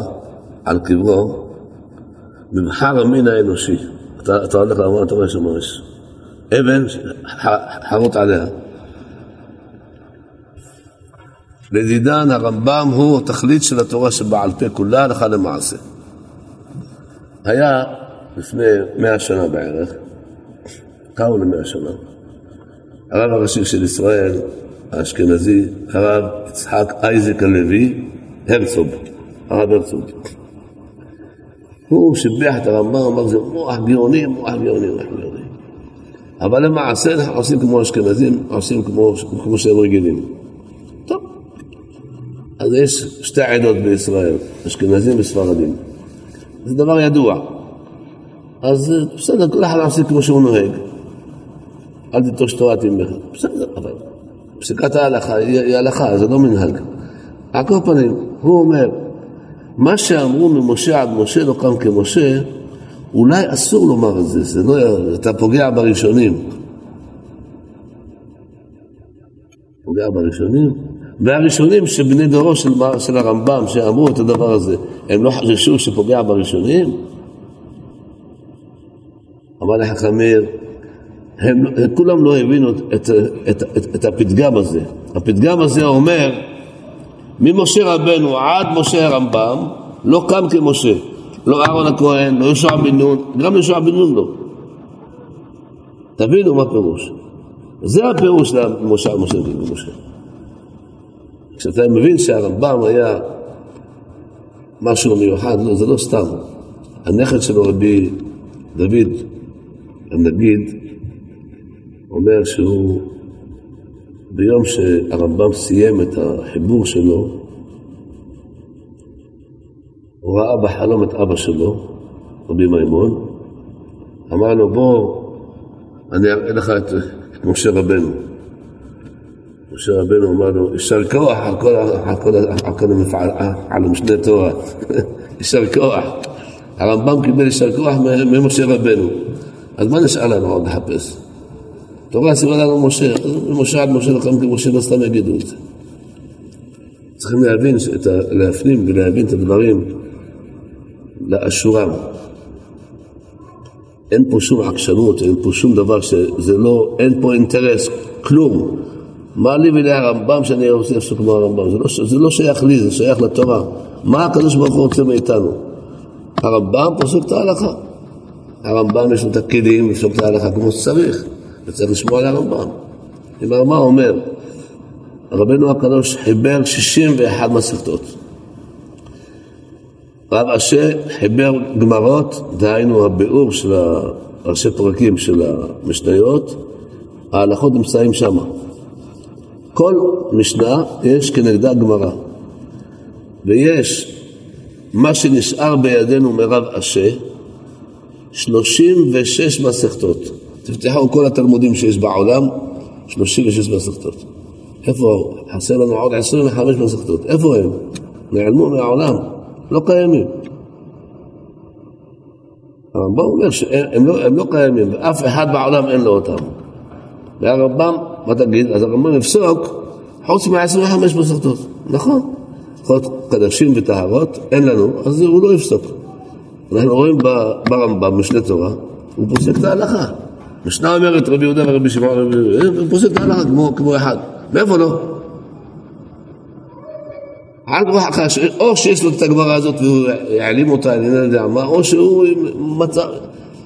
על קברו, מבחר המין האנושי. אתה, אתה הולך אתה רואה שם ממש. אבן חרוט עליה. לדידן הרמב"ם הוא התכלית של התורה שבעל פה כולה הלכה למעשה. היה לפני מאה שנה בערך, קרוב למאה שנה. הרב הראשי של ישראל, האשכנזי, הרב יצחק אייזק הלוי, הרצוג, הרב הרצוג. הוא שיבח את הרמב"ם, אמר זה מוח גאוני, מוח גאוני, מוח גאוני. אבל למעשה אנחנו עושים כמו אשכנזים, עושים כמו, כמו שהם רגילים. טוב. אז יש שתי עדות בישראל, אשכנזים וספרדים. זה דבר ידוע. אז בסדר, כל אחד עושה כמו שהוא נוהג. אל תיטוש תורת אמך. בסדר, אבל פסיקת ההלכה היא הלכה, זה לא מנהג. על כל פנים, הוא אומר, מה שאמרו ממשה עד משה לא קם כמשה, אולי אסור לומר את זה, זה לא, אתה פוגע בראשונים. פוגע בראשונים, והראשונים שבני דורו של, של הרמב"ם, שאמרו את הדבר הזה, הם לא חששו שפוגע בראשונים? אמר לחכמיר, הם, הם כולם לא הבינו את, את, את, את, את הפתגם הזה. הפתגם הזה אומר, ממשה רבנו עד משה הרמב"ם, לא קם כמשה. לא אהרון הכהן, לא יהושע בן נון, גם יהושע בן נון לא. תבינו מה פירוש. זה הפירוש למשה משה בן משה. כשאתה מבין שהרמב"ם היה משהו מיוחד, לא, זה לא סתם. הנכד שלו, רבי דוד הנגיד, אומר שהוא, ביום שהרמב"ם סיים את החיבור שלו, הוא ראה בחלום את אבא שלו, רבי מימון, אמר לו, בוא, אני אראה לך את, את משה רבנו. משה רבנו אמר לו, יישר כוח על כל, על כל, על כל המפעל, על משנה תורה. [laughs] יישר כוח. הרמב"ם קיבל יישר כוח ממשה רבנו. אז מה נשאר לנו עוד לחפש? תורה סימן לנו משה, משה עד משה לכם כמשה לא סתם יגידו את זה. צריכים להבין, להפנים ולהבין את הדברים לאשורם. אין פה שום עקשנות, אין פה שום דבר שזה לא, אין פה אינטרס, כלום. מה לי ולרמב"ם שאני עושה לעשות כמו הרמב"ם? זה לא, זה לא שייך לי, זה שייך לתורה. מה הקדוש ברוך הוא רוצה מאיתנו? הרמב"ם פוסק את ההלכה. הרמב"ם יש לו את הכלים לפסוק את ההלכה כמו שצריך, וצריך לשמוע על הרמב"ם. אם הרמב"ם אומר, רבנו הקדוש חיבר 61 מסכתות. רב אשר חיבר גמרות, דהיינו הביאור של הראשי פרקים של המשניות, ההלכות נמצאים שם. כל משנה יש כנגדה גמרא. ויש מה שנשאר בידינו מרב אשה, 36 מסכתות. תפתחו כל התלמודים שיש בעולם, 36 מסכתות. איפה? חסר לנו עוד 25 מסכתות. איפה הם? נעלמו מהעולם. לא קיימים. הרמב"ם אומר שהם לא, לא קיימים, ואף אחד בעולם אין לו אותם. והרמב"ם, מה תגיד? אז הרמב"ם יפסוק חוץ מ-25 מסכתות. נכון. חוץ קדשים וטהרות, אין לנו, אז הוא לא יפסוק. אנחנו רואים ברמב"ם, משנה תורה, הוא פוסק את ההלכה. משנה אומרת רבי יהודה ורבי שמעון, הוא פוסק את ההלכה כמו, אחד. מאיפה לא? על כוחך, או שיש לו את הגמרא הזאת והוא העלים אותה, אני לא יודע מה, או שהוא מצא,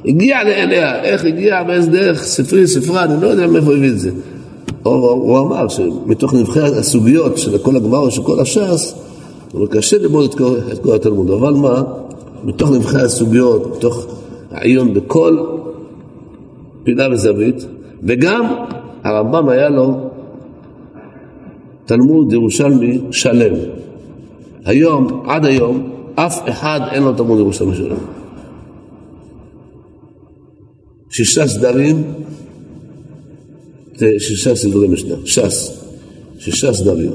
הגיע לאליה, איך הגיע, באיזה דרך, ספרי, ספרה, אני לא יודע מאיפה הביא את זה. או הוא אמר שמתוך נבחי הסוגיות של כל הגמרא, של כל הש"ס, אבל קשה ללמוד את כל, את כל התלמוד, אבל מה, מתוך נבחי הסוגיות, מתוך העיון בכל פינה וזווית, וגם הרמב"ם היה לו תלמוד ירושלמי שלם. היום, עד היום, אף אחד אין לו תלמוד ירושלמי שלם. שישה סדרים, שישה סדרי משנה, ש"ס, שישה סדרים.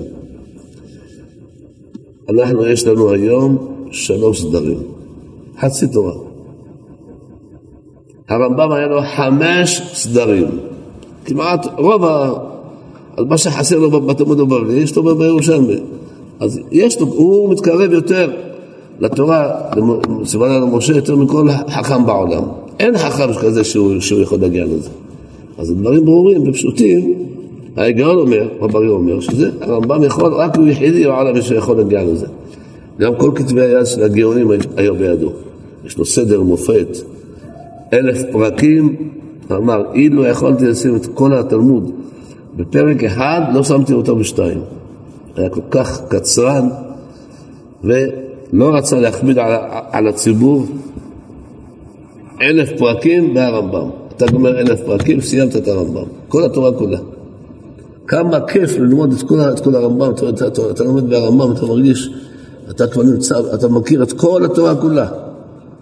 אנחנו, יש לנו היום שלוש סדרים, חצי תורה. הרמב"ם היה לו חמש סדרים. כמעט רוב ה... מה שחסר לו בתלמוד הבבלי, יש לו בירושלמי. אז יש לו, הוא מתקרב יותר לתורה, סימן לנו משה, יותר מכל חכם בעולם. אין חכם כזה שהוא, שהוא יכול להגיע לזה. אז הדברים ברורים ופשוטים, ההיגיון אומר, רברי אומר, שזה הרמב"ם יכול, רק הוא יחידי בעולם שיכול להגיע לזה. גם כל כתבי היד של הגאונים היו בידו. יש לו סדר מופת, אלף פרקים, אמר, אילו יכולתי לשים את כל התלמוד בפרק אחד, לא שמתי אותו בשתיים. היה כל כך קצרן, ולא רצה להכביד על, על הציבור. אלף פרקים והרמב"ם. אתה גומר אלף פרקים, סיימת את הרמב"ם. כל התורה כולה. כמה כיף ללמוד את כל, את כל הרמב"ם, אתה, אתה, אתה, אתה לומד בהרמב"ם, אתה מרגיש, אתה כבר נמצא, אתה מכיר את כל התורה כולה.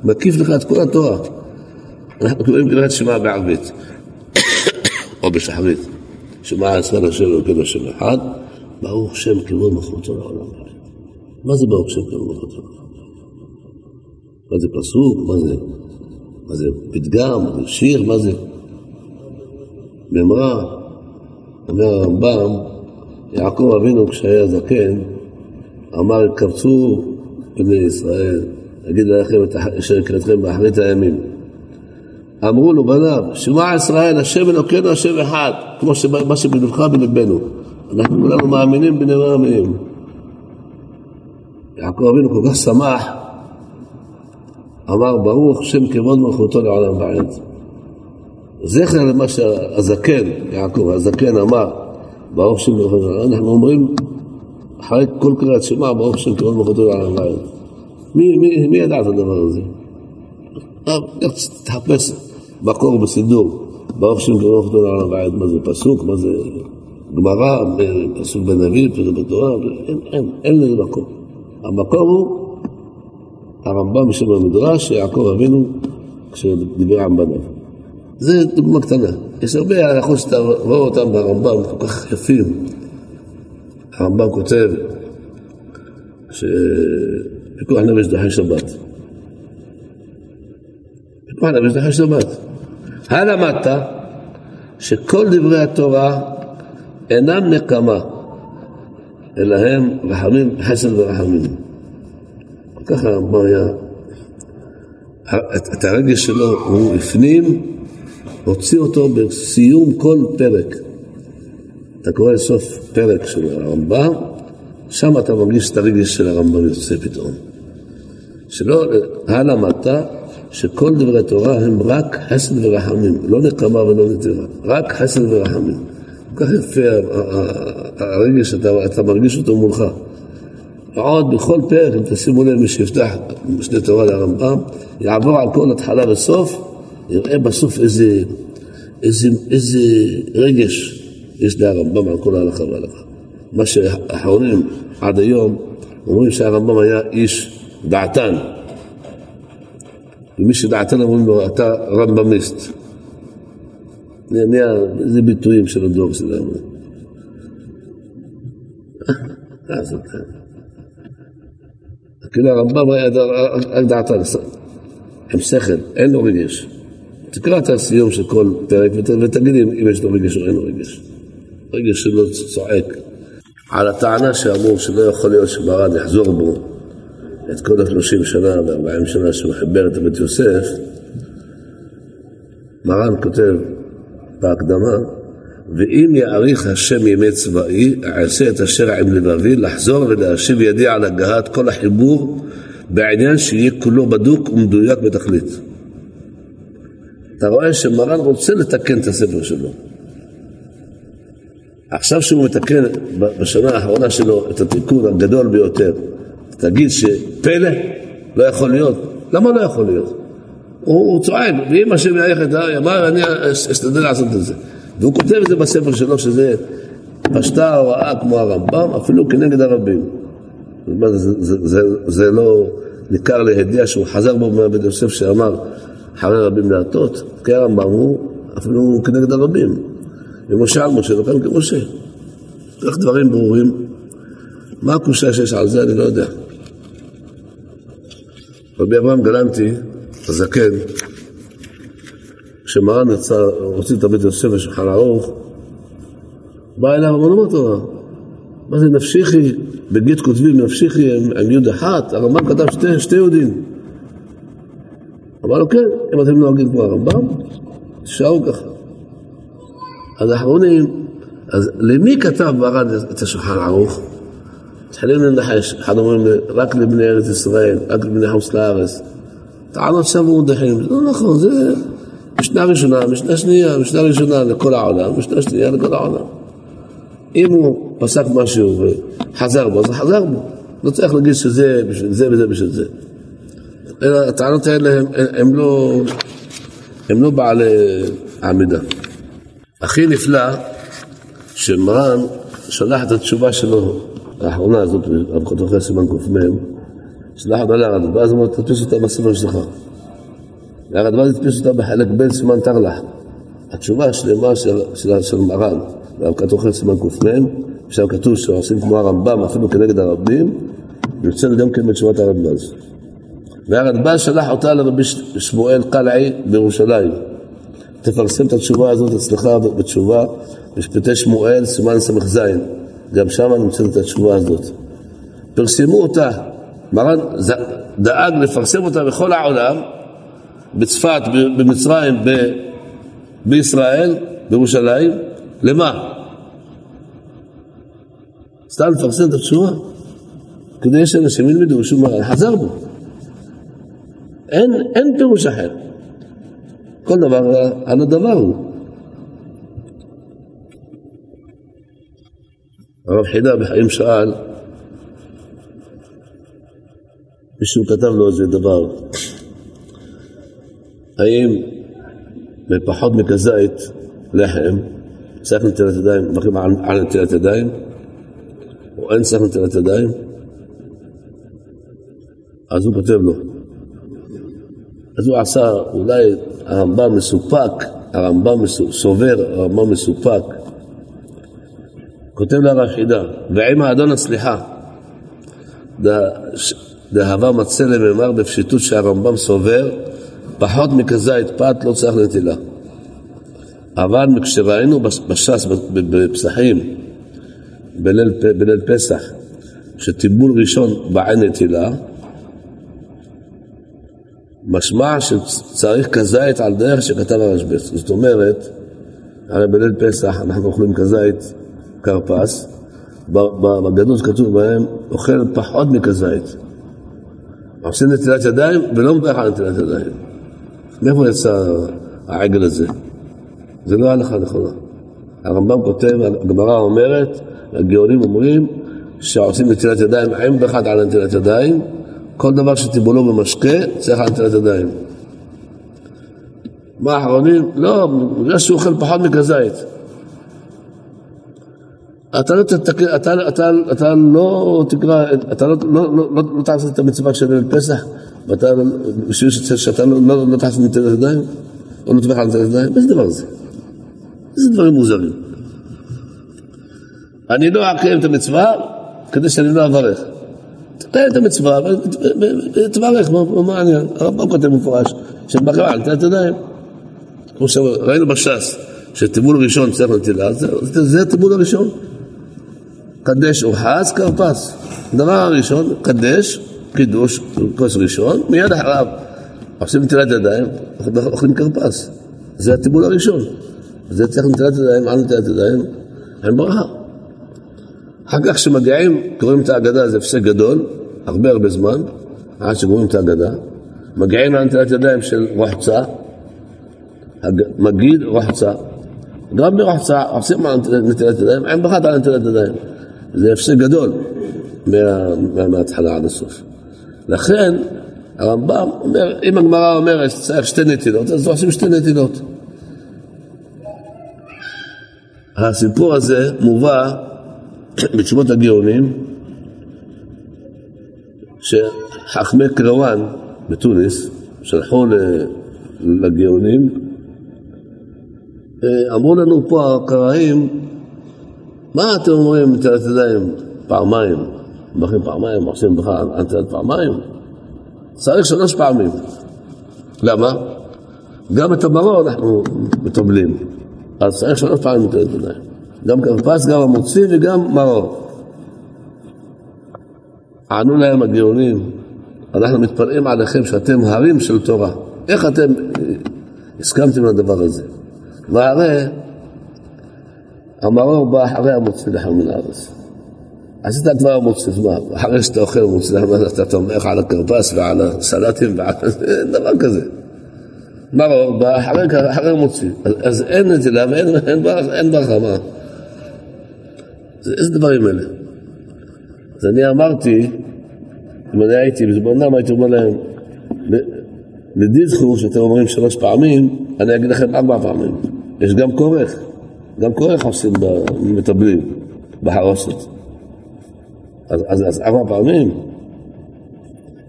מקיף לך את כל התורה. אנחנו קוראים קריאת שמע בערבית, [coughs] או בשחרית. שמע ישראל השם אלוקינו השם אחד. ברוך שם כבוד מלכותו לעולם. מה זה ברוך שם כבוד מלכותו לעולם? מה זה פסוק? מה זה, מה זה פתגם? מה זה שיר? מה זה? מימרה, אומר הרמב"ם, יעקב אבינו כשהיה זקן, אמר, קבצו בני ישראל, אגיד לכם את אשר יקראתכם באחרית הימים. אמרו לו בניו, שמע ישראל, השם אלוקינו השם אחד, כמו מה שבלבך בלבנו. אנחנו כולנו מאמינים בני מאמינים. יעקב אבינו כל כך שמח, אמר ברוך שם כבוד מלכותו לעולם ועד. זכר למה שהזקן, יעקב, הזקן אמר, ברוך שם מלכותו, אנחנו אומרים אחרי כל קריאת שמע, ברוך שם כבוד מלכותו לעולם ועד. מי, מי, מי ידע את הדבר הזה? לך תחפש מקור בסידור, ברוך שם כבוד מלכותו לעולם ועד, מה זה פסוק, מה זה גמרא, פסוק בנביא, פסוק בתורה, אין, אין, אין לזה מקום. המקום הוא הרמב"ם שם המדרש, שיעקב אבינו, כשדיבר עם בניו. זה דוגמה קטנה. יש הרבה הלכות שאתה רואה אותם ברמב"ם, כל כך יפים. הרמב"ם כותב שפיקוח נפש דחי שבת. פיקוח נפש דחי שבת. הלמדת שכל דברי התורה אינם נקמה, אלא הם רחמים, חסד ורחמים. ככה הרמב"ם היה, את הרגש שלו הוא הפנים, הוציא אותו בסיום כל פרק. אתה קורא לסוף פרק של הרמב"ם, שם אתה מרגיש את הרגש של הרמב"ם יוצא פתאום. שלא, הלמדת שכל דברי תורה הם רק חסד ורחמים, לא נקמה ולא נטירה, רק חסד ורחמים. כל כך יפה הרגש שאתה מרגיש אותו מולך. עוד בכל פרק, אם תשימו לב, מי שיפתח משנה תורה לרמב"ם, יעבור על כל התחלה וסוף, יראה בסוף איזה, איזה, איזה רגש יש לרמב"ם על כל ההלכה וההלכה. מה שהאחרונים עד היום אומרים שהרמב"ם היה איש דעתן. ומי שדעתן אומרים לו, אתה רמב"מיסט. זה ביטויים של הדור שלנו. אה, כאילו הרמב"ם היה רק דעתה עם שכל, אין לו רגש. תקרא את הסיום של כל פרק ותגיד אם יש לו רגש או אין לו רגש. רגש שלו צועק על הטענה שאמרו שלא יכול להיות שמרן יחזור בו את כל השלושים שנה וארבעים שנה שמחבר את בית יוסף. מרן כותב בהקדמה ואם יאריך השם ימי צבאי, אעשה את אשר עם לבבי, לחזור ולהשיב ידי על הגהת כל החיבור בעניין שיהיה כולו בדוק ומדויק בתכלית. אתה רואה שמרן רוצה לתקן את הספר שלו. עכשיו שהוא מתקן בשנה האחרונה שלו את התיקון הגדול ביותר, תגיד שפלא לא יכול להיות. למה לא יכול להיות? הוא, הוא יאריך את הימה, אני אשתדל לעשות את זה. והוא כותב את זה בספר שלו, שזה פשטה ההוראה כמו הרמב"ם, אפילו כנגד הרבים. זה, זה, זה, זה, לא ניכר להדיע שהוא חזר בו מהבית יוסף שאמר חרי רבים להטות, כי הרמב"ם הוא אפילו כנגד הרבים. ומשה על משה וכאן כמשה. כך דברים ברורים. מה הקושה שיש על זה אני לא יודע. רבי אברהם גלנטי, הזקן, כשמרן יצא, הוציא את הבית יוסף ושולחן ערוך, בא אליו המון התורה. מה זה נפשיכי, בגית כותבים נפשיכי עם, עם יוד אחת, הרמב"ם כתב שתי, שתי יהודים. אמר לו כן, אם אתם נוהגים כמו הרמב"ם, תשארו ככה. אז האחרונים, אז למי כתב מרן את השולחן ערוך? מתחילים לנחש, אחד אומרים רק לבני ארץ ישראל, רק לבני חוץ לארץ. טענות שם ומודחים, לא נכון, זה משנה ראשונה, משנה שנייה, משנה ראשונה לכל העולם, משנה שנייה לכל העולם. אם הוא פסק משהו וחזר בו, אז חזר בו. לא צריך להגיד שזה בשביל זה וזה בשביל זה. אלא הטענות האלה הם, לא, הם לא בעלי עמידה. הכי נפלא שמרן שלח את התשובה שלו, האחרונה הזאת, רב אחרי סימן קמ, שלח אותה לרדב"ז, אומר, תדפיס אותה בספר שלך. והרדב"ז הדפיס אותה בחלק ב' סימן תרל"ח. התשובה השלמה של, מרן, רב כתוב סימן קמ, שם כתוב שעושים כמו הרמב"ם, אפילו כנגד הרבים, יוצא גם כן בתשובת הרדב"ז. והרדב"ז שלח אותה לרבי שמואל קלעי בירושלים. תפרסם את התשובה הזאת אצלך בתשובה, משפטי שמואל, סימן ס"ז. גם שם נמצאת את התשובה הזאת. פרסמו אותה, מרן דאג לפרסם אותה בכל העולם, בצפת, במצרים, ב, בישראל, בירושלים, למה? סתם לפרסם את התשובה, כדי שאנשים ילמדו שהוא מרן חזר בו. אין, אין פירוש אחר. כל דבר על הדבר הוא. הרב חידה בחיים שאל, מישהו כתב לו איזה דבר, האם בפחות מכזית לחם צריך נטילת ידיים, מברכים על נטילת ידיים, או אין צריך נטילת ידיים? אז הוא כותב לו. אז הוא עשה, אולי הרמב"ם מסופק, הרמב"ם סובר, הרמב"ם מסופק. כותב לרב חידה, ועם האדון הסליחה, דהבה מצא לממר בפשיטות שהרמב"ם סובר, פחות מכזית פת לא צריך נטילה. אבל כשראינו בש"ס, בפסחים, בליל, בליל פסח, שטיבול ראשון בעין נטילה, משמע שצריך כזית על דרך שכתב הרשב"ץ. זאת אומרת, הרי בליל פסח אנחנו אוכלים כזית כרפס, בגדות כתוב בהם, אוכל פחות מכזית. עושים נטילת ידיים ולא מברך על נטילת ידיים. מאיפה יצא העגל הזה? זה לא הלכה נכונה. הרמב"ם כותב, הגמרא אומרת, הגאונים אומרים שעושים נטילת ידיים עם באחד על נטילת ידיים, כל דבר שטיבולו במשקה צריך על נטילת ידיים. מה האחרונים? לא, בגלל שהוא אוכל פחות מכזית. אתה לא, תתק... אתה, אתה, אתה לא תקרא, אתה לא, לא, לא, לא, לא תעשה את המצווה של ליל פסח, ואתה, בשביל שאתה לא, לא, לא תעשה נטילת ידיים, או לא תברך על נטילת ידיים, איזה דבר זה? איזה דברים מוזרים. אני לא אקיים את המצווה כדי שאני לא אברך. תקיים את המצווה ותברך, מה העניין? הרמב"ם כותב מפורש, שמברכים על נטילת ידיים. כמו שראינו בש"ס, שטיבול ראשון צריך נטילה, זה הטיבול הראשון. קדש ורחץ כרפס. הדבר הראשון, קדש, קידוש, כוס ראשון, מיד אחריו עושים נטילת ידיים, אוכלים כרפס. זה הטיבול הראשון. זה צריך נטילת ידיים, על נטילת ידיים, אין ברכה. אחר כך כשמגיעים, קוראים את ההגדה, זה הפסק גדול, הרבה הרבה זמן, עד שגורמים את ההגדה. מגיעים לנטילת ידיים של רוחצה, מגיד רוחצה. גם ברוחצה עושים נטילת ידיים, אין ברכה על נטילת ידיים. זה הפסק גדול מההתחלה עד הסוף. לכן הרמב"ם אומר, אם הגמרא אומרת שצריך שתי נטילות, אז עושים שתי נטילות. הסיפור הזה מובא בתשובות הגאונים, שחכמי קרוואן בתוניס שלחו לגאונים, אה, אמרו לנו פה הקראים מה אתם אומרים נטילת ידיים פעמיים? מברכים פעמיים, עושים ברכה על נטילת פעמיים? צריך שלוש פעמים. למה? גם את המרור אנחנו מטובלים. אז צריך שלוש פעמים נטילת ידיים. גם כרפס, גם המוציא וגם מרור. ענו להם הגאונים, אנחנו מתפלאים עליכם שאתם הרים של תורה. איך אתם הסכמתם לדבר הזה? והרי המרור בא אחרי המוציא לחם מן הארץ. עשית כבר המוציא, מה, אחרי שאתה אוכל מוציא לחם אתה תומך על הכרפס ועל הסלטים ועל... [laughs] דבר כזה. מרור בא אחרי המוציא. אז אין נטילה ואין ברכה, מה? איזה דברים אלה? אז אני אמרתי, אם אני הייתי בזמנם, הייתי אומר להם, לדידחו, שאתם אומרים שלוש פעמים, אני אגיד לכם ארבע פעמים. יש גם כורך. גם כוח עושים מטבלים בחרוסת. אז, אז, אז ארבע פעמים.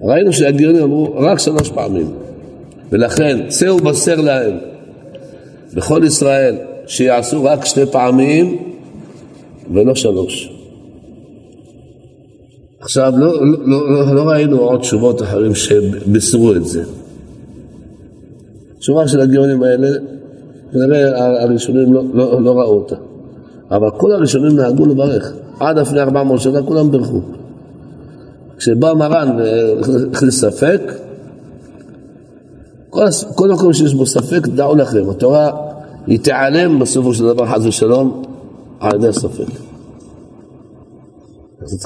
ראינו שהגיונים אמרו רק שלוש פעמים. ולכן, צא ובשר להם בכל ישראל שיעשו רק שתי פעמים ולא שלוש. עכשיו, לא, לא, לא, לא ראינו עוד תשובות אחרים שבישרו את זה. תשובה של הגאונים האלה כנראה הראשונים לא, לא, לא ראו אותה. אבל כל הראשונים נהגו לברך. עד לפני 400 שנה כולם בירכו. כשבא מרן והכניס ספק, כל, כל מקום שיש בו ספק, דעו לכם, התורה היא תיעלם בסופו של דבר, חס ושלום, על ידי הספק.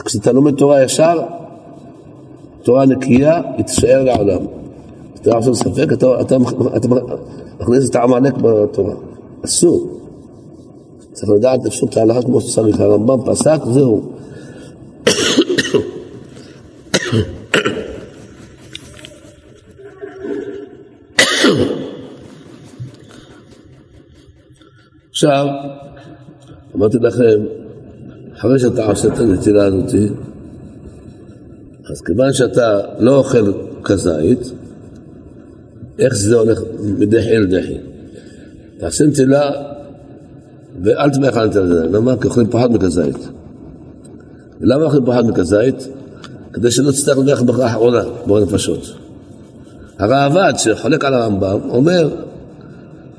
כשאתה לומד תורה ישר, תורה נקייה, היא תישאר לעולם. כשאתה עושה ספק, אתה, אתה, אתה מכניס את העמלק בתורה. אסור. צריך לדעת לפשוט את ההלכה כמו שצריך. הרמב"ם פסק, זהו. עכשיו, אמרתי לכם, אחרי שאתה עושה את הנטילה הזאת, אז כיוון שאתה לא אוכל כזית, איך זה הולך מדחי אל דחי? תעשה נטילה ואל תמך על נטילה, למה? כי אוכלים פחות מכזית. למה אוכלים פחות מכזית? כדי שלא תצטרך לדרך ברכה אחרונה, בורא נפשות. הראב"ד שחולק על הרמב"ם אומר,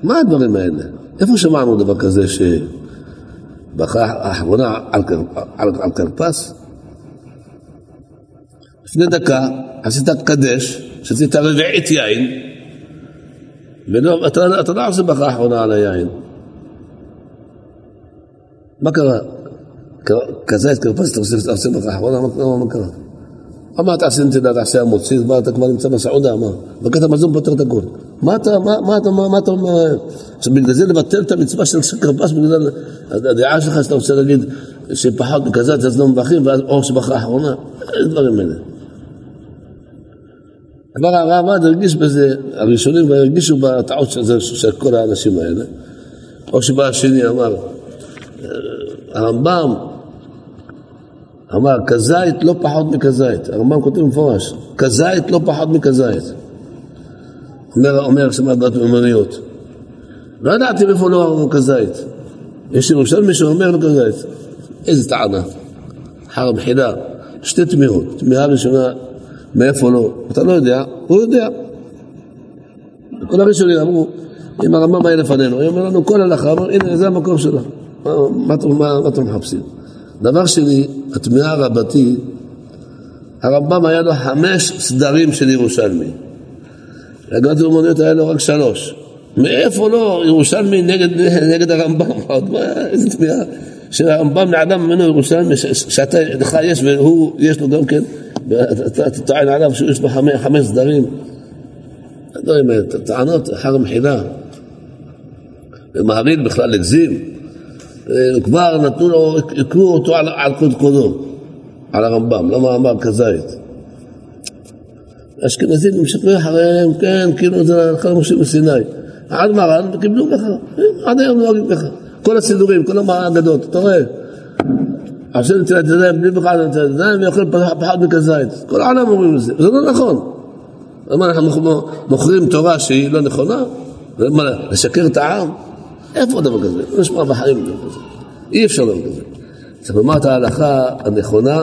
מה הדברים האלה? איפה שמענו דבר כזה שברכה האחרונה על, כרפס? לפני דקה עשית קדש, שתית רביעית יין, ואתה לא עושה ברכה אחרונה על היין. מה קרה? כזה את כרפס אתה עושה ברכה אחרונה, מה קרה? אמרת עשי נתינה, תעשה המוציא, מה אתה כבר נמצא בסעודה, מה? ברכת המזון פותר את הכל. מה אתה, מה, מה אתה, מה אתה אומר? עכשיו בגלל זה לבטל את המצווה של כרפס, בגלל הדעה שלך שאתה רוצה להגיד שפחות מכזת אז לא מברכים, ואז אור שבחה אחרונה, איזה דברים אלה. כבר הרמב"ד הרגיש בזה, הראשונים כבר הרגישו בטעות של, כל האנשים האלה. או שבא השני אמר, הרמב"ם אמר, כזית לא פחות מכזית. הרמב"ם כותב במפורש, כזית לא פחות מכזית. אומר, אומר שמעת דת מיומנויות. לא ידעתי מאיפה לא אמרו כזית. יש ירושלמי שאומר לו כזית. איזה טענה. חר בחילה. שתי תמיהות. תמיהה ראשונה, מאיפה לא? אתה לא יודע, הוא יודע. כל הראשונים אמרו, אם הרמב"ם היה לפנינו, הוא אומר לנו כל הלכה, אמר, הנה, זה המקום שלה. מה, מה, מה, מה אתם מחפשים? דבר שני, התמיהה רבתי, הרמב"ם היה לו חמש סדרים של ירושלמי. להגנת לאומניות היה לו רק שלוש. מאיפה לא ירושלמי נגד, נגד הרמב"ם? [laughs] איזה תמיהה. שהרמב"ם נעלם ממנו ירושלמי, שאתה, לך יש והוא, יש לו גם כן, ואתה טוען עליו שיש לו חמש, סדרים. הדברים האלה, טענות אחר מחילה. ומהריל בכלל הגזים. כבר נתנו לו, הקרו אותו על, על קודקודו, על הרמב"ם, למה אמר כזית. האשכנזים המשכו אחריהם, כן, כאילו זה הלכה משה מסיני. עד מרן קיבלו ככה, עד היום נוהגים ככה. כל הסידורים, כל האגדות, אתה רואה? עכשיו נטילת ידיים בלי בכלל נטילת ידיים ויאכל פחות מכזית. כל העולם אומרים את זה, זה לא נכון. למה אנחנו מוכרים תורה שהיא לא נכונה? לשקר את העם? איפה דבר כזה? לא נשמע בחיים דבר כזה. אי אפשר דבר כזה. צריך לומר את ההלכה הנכונה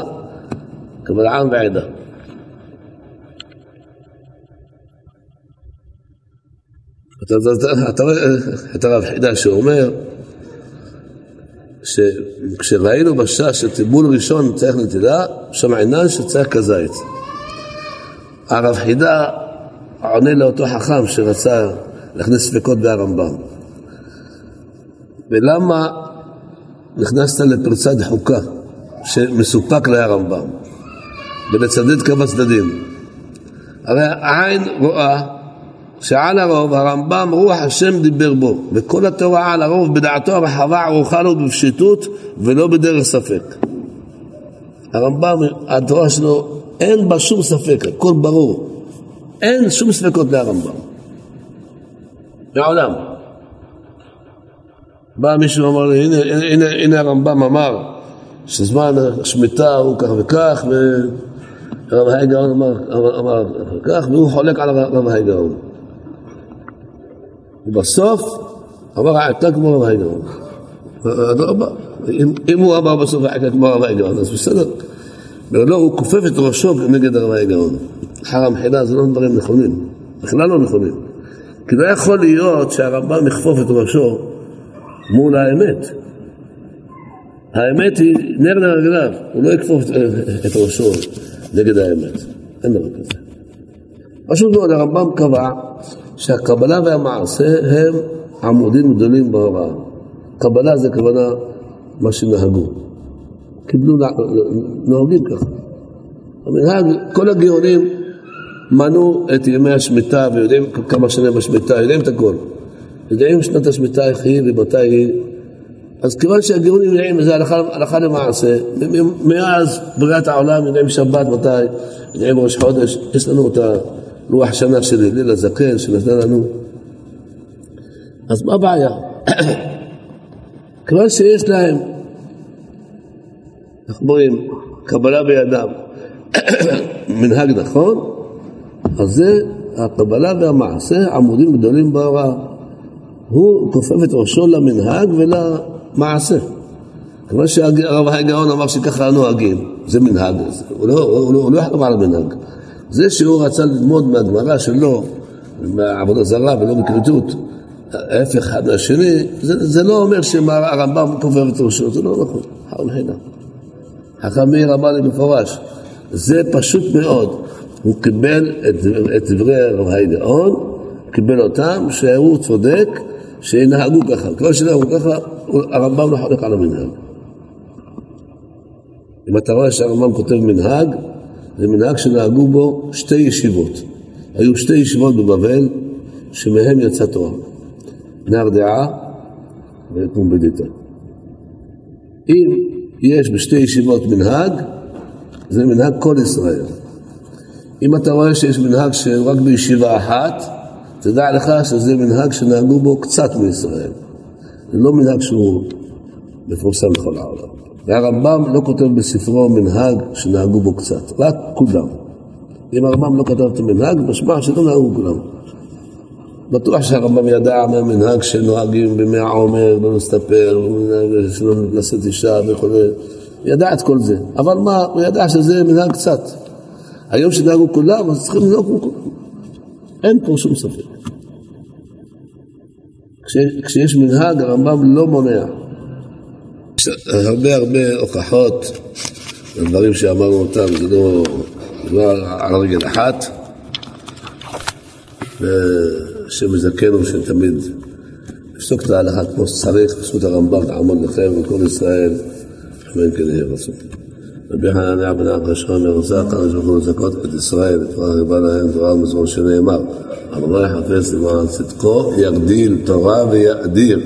קבל עם ועדה. אתה רואה את הרב חידה שאומר שכשראינו בשעה שטיבול ראשון צריך נטילה, שם עינן שצריך כזית. הרב חידה עונה לאותו חכם שרצה להכניס ספקות בהרמב"ם. ולמה נכנסת לפרצה דחוקה שמסופק להרמב"ם ולצדד כמה צדדים? הרי העין רואה שעל הרוב הרמב"ם רוח השם דיבר בו וכל התורה על הרוב בדעתו הרחבה ערוכה לו בפשיטות ולא בדרך ספק. הרמב"ם, התורה שלו אין בה שום ספק, הכל ברור. אין שום ספקות להרמב"ם. מעולם. בא מישהו ואמר לי, הנה, הנה, הנה הרמב"ם אמר שזמן השמיטה הוא כך וכך, ורב הגאון אמר, אמר, אמר כך, והוא חולק על רב הגאון. ובסוף אמר העתק רב הגאון. אם הוא אמר בסוף העתק רב הגאון, אז בסדר. לא, הוא כופף את ראשו נגד רב הגאון. אחר המחילה זה לא דברים נכונים, בכלל לא נכונים. כי לא יכול להיות שהרמב"ם יכפוף את ראשו מול האמת. האמת היא נר לרגליו, הוא לא יכפוף את ראשו נגד האמת, אין דבר כזה. פשוט מאוד הרמב"ם קבע שהקבלה והמעשה הם עמודים גדולים בהוראה. קבלה זה כוונה מה שנהגו. קיבלו, נוהגים ככה. המנהג, כל הגאונים מנו את ימי השמיטה ויודעים כמה שנים בשמיטה, יודעים את הכל. יודעים שנת השמיטה איך היא ומתי היא. אז כיוון שהגאונים יודעים זה הלכה, הלכה למעשה, מאז בריאת העולם יודעים שבת מתי, יודעים ראש חודש, יש לנו את הלוח שנה של ליל הזקן שנתן לנו. אז מה הבעיה? [clears throat] כיוון שיש להם, איך אומרים, קבלה בידם, [clears throat] מנהג נכון, אז זה הקבלה והמעשה עמודים גדולים בהוראה. הוא כופף את ראשו למנהג ולמעשה. כיוון שהרב הגאון אמר שככה נוהגים, זה מנהג, הוא לא, הוא לא, הוא לא יחתום על המנהג. זה שהוא רצה ללמוד מהגמרא שלו, מהעבודה זרה ולא בקריטות, ההפך אחד מהשני, זה, זה לא אומר שהרמב"ם כופף את ראשו, זה לא נכון, חאול חינה. חכם מאיר אמר לי במפורש, זה פשוט מאוד. הוא קיבל את, את דברי רב היידאון, קיבל אותם, שהוא צודק, שינהגו ככה. כיוון שנהגו ככה, הרמב"ם לא חולק על המנהג. אם אתה רואה שהרמב"ם כותב מנהג, זה מנהג שנהגו בו שתי ישיבות. היו שתי ישיבות בבבל, שמהם יצא תורה. נער דעה ופומבדיתא. אם יש בשתי ישיבות מנהג, זה מנהג כל ישראל. אם אתה רואה שיש מנהג שרק בישיבה אחת, תדע לך שזה מנהג שנהגו בו קצת מישראל. זה לא מנהג שהוא מפורסם בכל העולם. והרמב"ם לא כותב בספרו מנהג שנהגו בו קצת, רק כולם. אם הרמב"ם לא כתב את המנהג, משמע שלא נהגו כולם. בטוח שהרמב"ם ידע מהמנהג שנוהגים בימי העומר, לא להסתפר, שלא לשאת אישה וכו', ידע את כל זה. אבל מה, הוא ידע שזה מנהג קצת. היום שנהגו כולם, אז צריכים לנהוג כמו כולם. אין פה שום ספק. כש, כשיש מנהג, הרמב"ם לא מונע. הרבה הרבה הוכחות לדברים שאמרנו אותם, זה לא, לא על רגל אחת. ושמזכנו שתמיד לפסוק את ההלכה כמו שצריך, בזכות הרמב"ם תעמוד לכם וכל ישראל, אמן כן יהיה רצון. רבי חנניה בן אבא שלום ירזק, קדוש ברוך הוא לזכות את ישראל, תורה רבה להם תורה ומזמור שנאמר, אדוני יחפש למען צדקו, יגדיל תורה ויאדיר